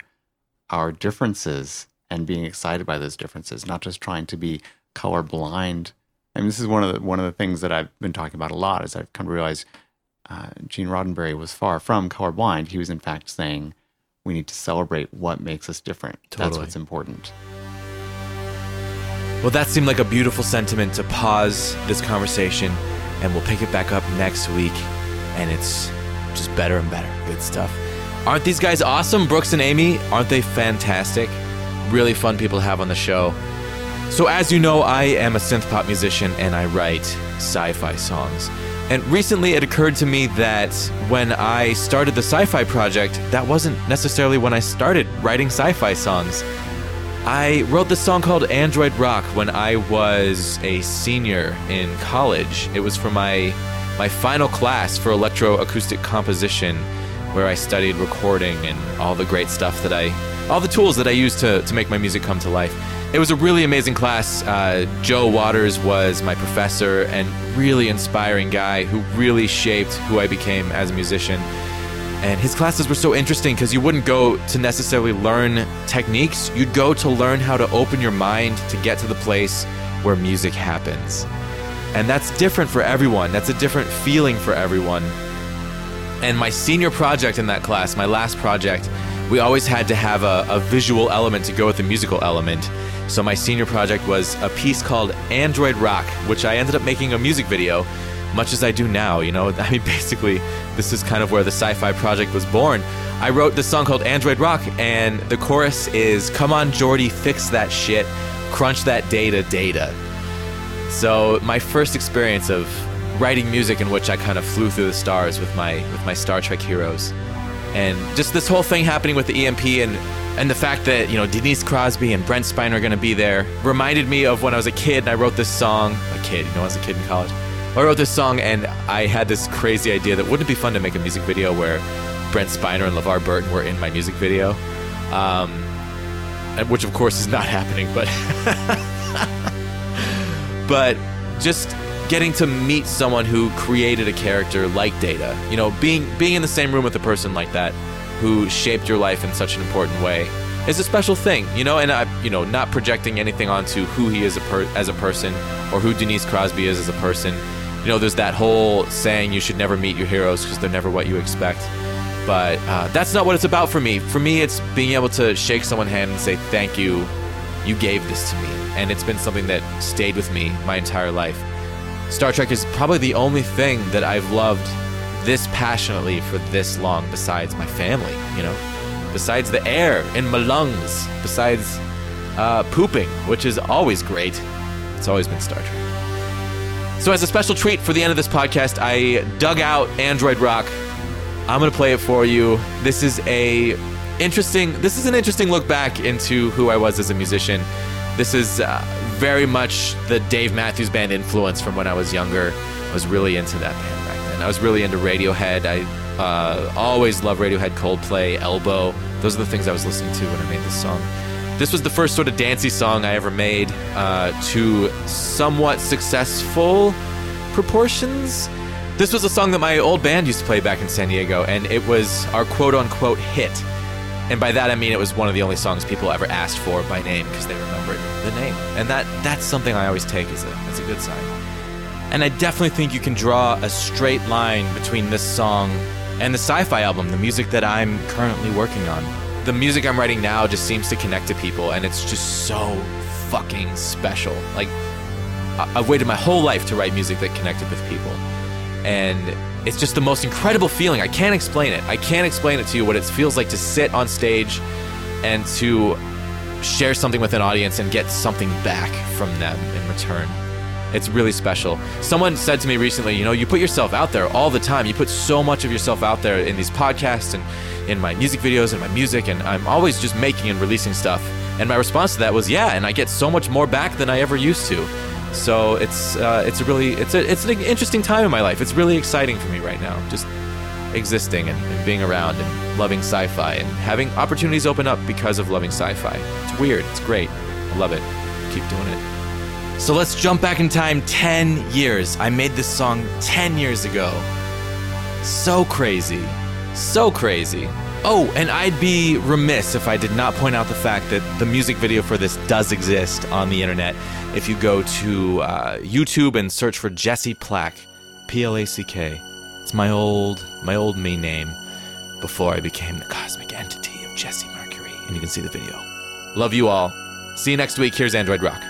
our differences and being excited by those differences, not just trying to be colorblind. I mean, this is one of the one of the things that I've been talking about a lot. Is I've come to realize uh, Gene Roddenberry was far from colorblind. He was in fact saying we need to celebrate what makes us different. That's what's important. Well, that seemed like a beautiful sentiment to pause this conversation, and we'll pick it back up next week. And it's just better and better. Good stuff. Aren't these guys awesome, Brooks and Amy? Aren't they fantastic? Really fun people to have on the show. So, as you know, I am a synth pop musician and I write sci fi songs. And recently it occurred to me that when I started the sci fi project, that wasn't necessarily when I started writing sci fi songs. I wrote this song called Android Rock when I was a senior in college. It was for my my final class for electroacoustic composition where I studied recording and all the great stuff that I all the tools that I use to to make my music come to life. It was a really amazing class. Uh, Joe Waters was my professor and really inspiring guy who really shaped who I became as a musician. And his classes were so interesting because you wouldn't go to necessarily learn techniques, you'd go to learn how to open your mind to get to the place where music happens. And that's different for everyone, that's a different feeling for everyone. And my senior project in that class, my last project, we always had to have a, a visual element to go with the musical element. So my senior project was a piece called Android Rock, which I ended up making a music video, much as I do now. You know, I mean, basically, this is kind of where the sci fi project was born. I wrote this song called Android Rock, and the chorus is Come on, Geordi, fix that shit, crunch that data, data. So my first experience of writing music in which I kind of flew through the stars with my with my Star Trek heroes, and just this whole thing happening with the EMP and and the fact that you know Denise Crosby and Brent Spiner are going to be there reminded me of when I was a kid and I wrote this song. A kid, you know, I was a kid in college. I wrote this song and I had this crazy idea that wouldn't it be fun to make a music video where Brent Spiner and LeVar Burton were in my music video, um, which of course is not happening, but but just getting to meet someone who created a character like Data, you know, being being in the same room with a person like that who shaped your life in such an important way is a special thing, you know, and I, you know, not projecting anything onto who he is a per- as a person or who Denise Crosby is as a person. You know, there's that whole saying you should never meet your heroes because they're never what you expect. But uh, that's not what it's about for me. For me, it's being able to shake someone's hand and say, thank you, you gave this to me. And it's been something that stayed with me my entire life. Star Trek is probably the only thing that I've loved this passionately for this long besides my family, you know? Besides the air in my lungs, besides uh, pooping, which is always great. It's always been Star Trek. So, as a special treat for the end of this podcast, I dug out Android Rock. I'm gonna play it for you. This is a interesting. This is an interesting look back into who I was as a musician. This is uh, very much the Dave Matthews Band influence from when I was younger. I was really into that band back then. I was really into Radiohead. I uh, always loved Radiohead, Coldplay, Elbow. Those are the things I was listening to when I made this song. This was the first sort of dancey song I ever made uh, to somewhat successful proportions. This was a song that my old band used to play back in San Diego, and it was our quote unquote hit. And by that I mean it was one of the only songs people ever asked for by name because they remembered the name. And that that's something I always take as a as a good sign. And I definitely think you can draw a straight line between this song and the sci-fi album, the music that I'm currently working on. The music I'm writing now just seems to connect to people and it's just so fucking special. Like I've waited my whole life to write music that connected with people. And it's just the most incredible feeling. I can't explain it. I can't explain it to you what it feels like to sit on stage and to share something with an audience and get something back from them in return. It's really special. Someone said to me recently, you know, you put yourself out there all the time. You put so much of yourself out there in these podcasts and in my music videos and my music, and I'm always just making and releasing stuff. And my response to that was, yeah, and I get so much more back than I ever used to. So it's uh, it's a really it's a it's an interesting time in my life. It's really exciting for me right now, just existing and, and being around and loving sci-fi and having opportunities open up because of loving sci-fi. It's weird. It's great. I love it. Keep doing it. So let's jump back in time 10 years. I made this song 10 years ago. So crazy. So crazy. Oh, and I'd be remiss if I did not point out the fact that the music video for this does exist on the internet. If you go to uh, YouTube and search for Jesse Plack, P L A C K, it's my old my old main name before I became the cosmic entity of Jesse Mercury, and you can see the video. Love you all. See you next week. Here's Android Rock.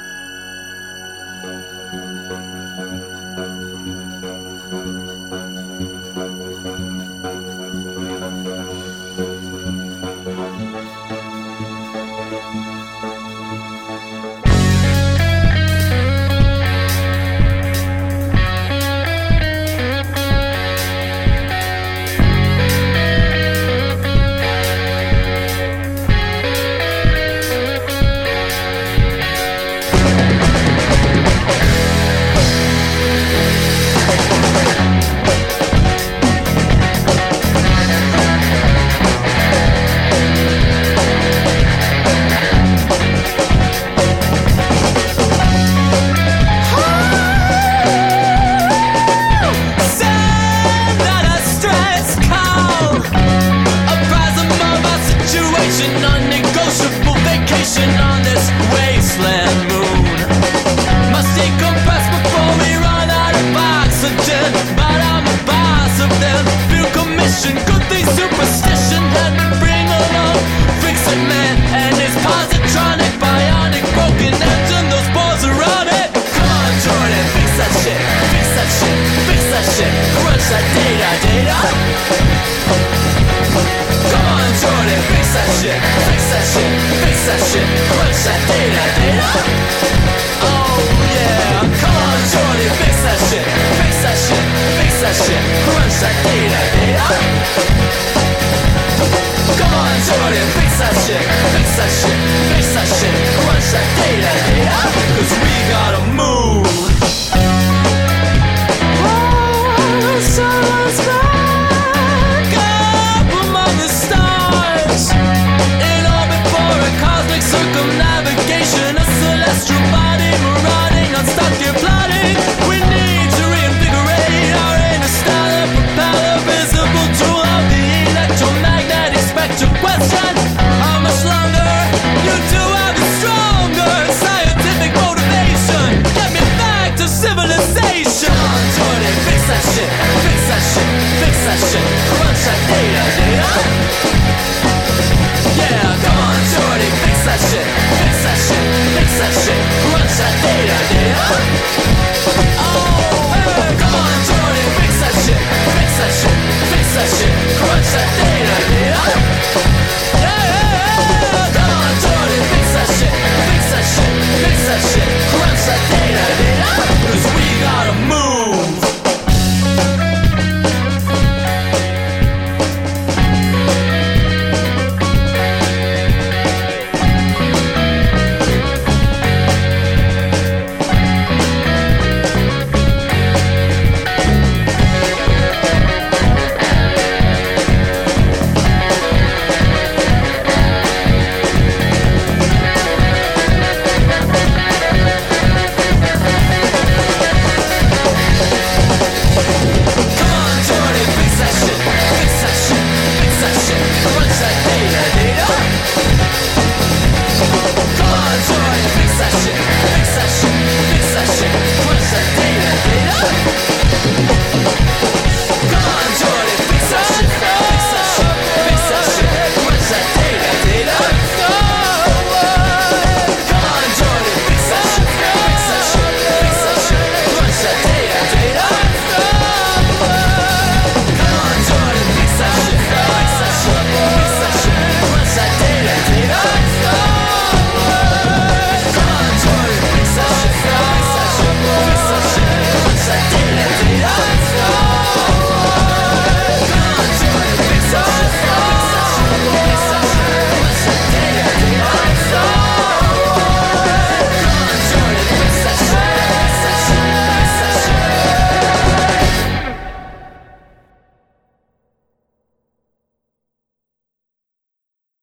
Yeah.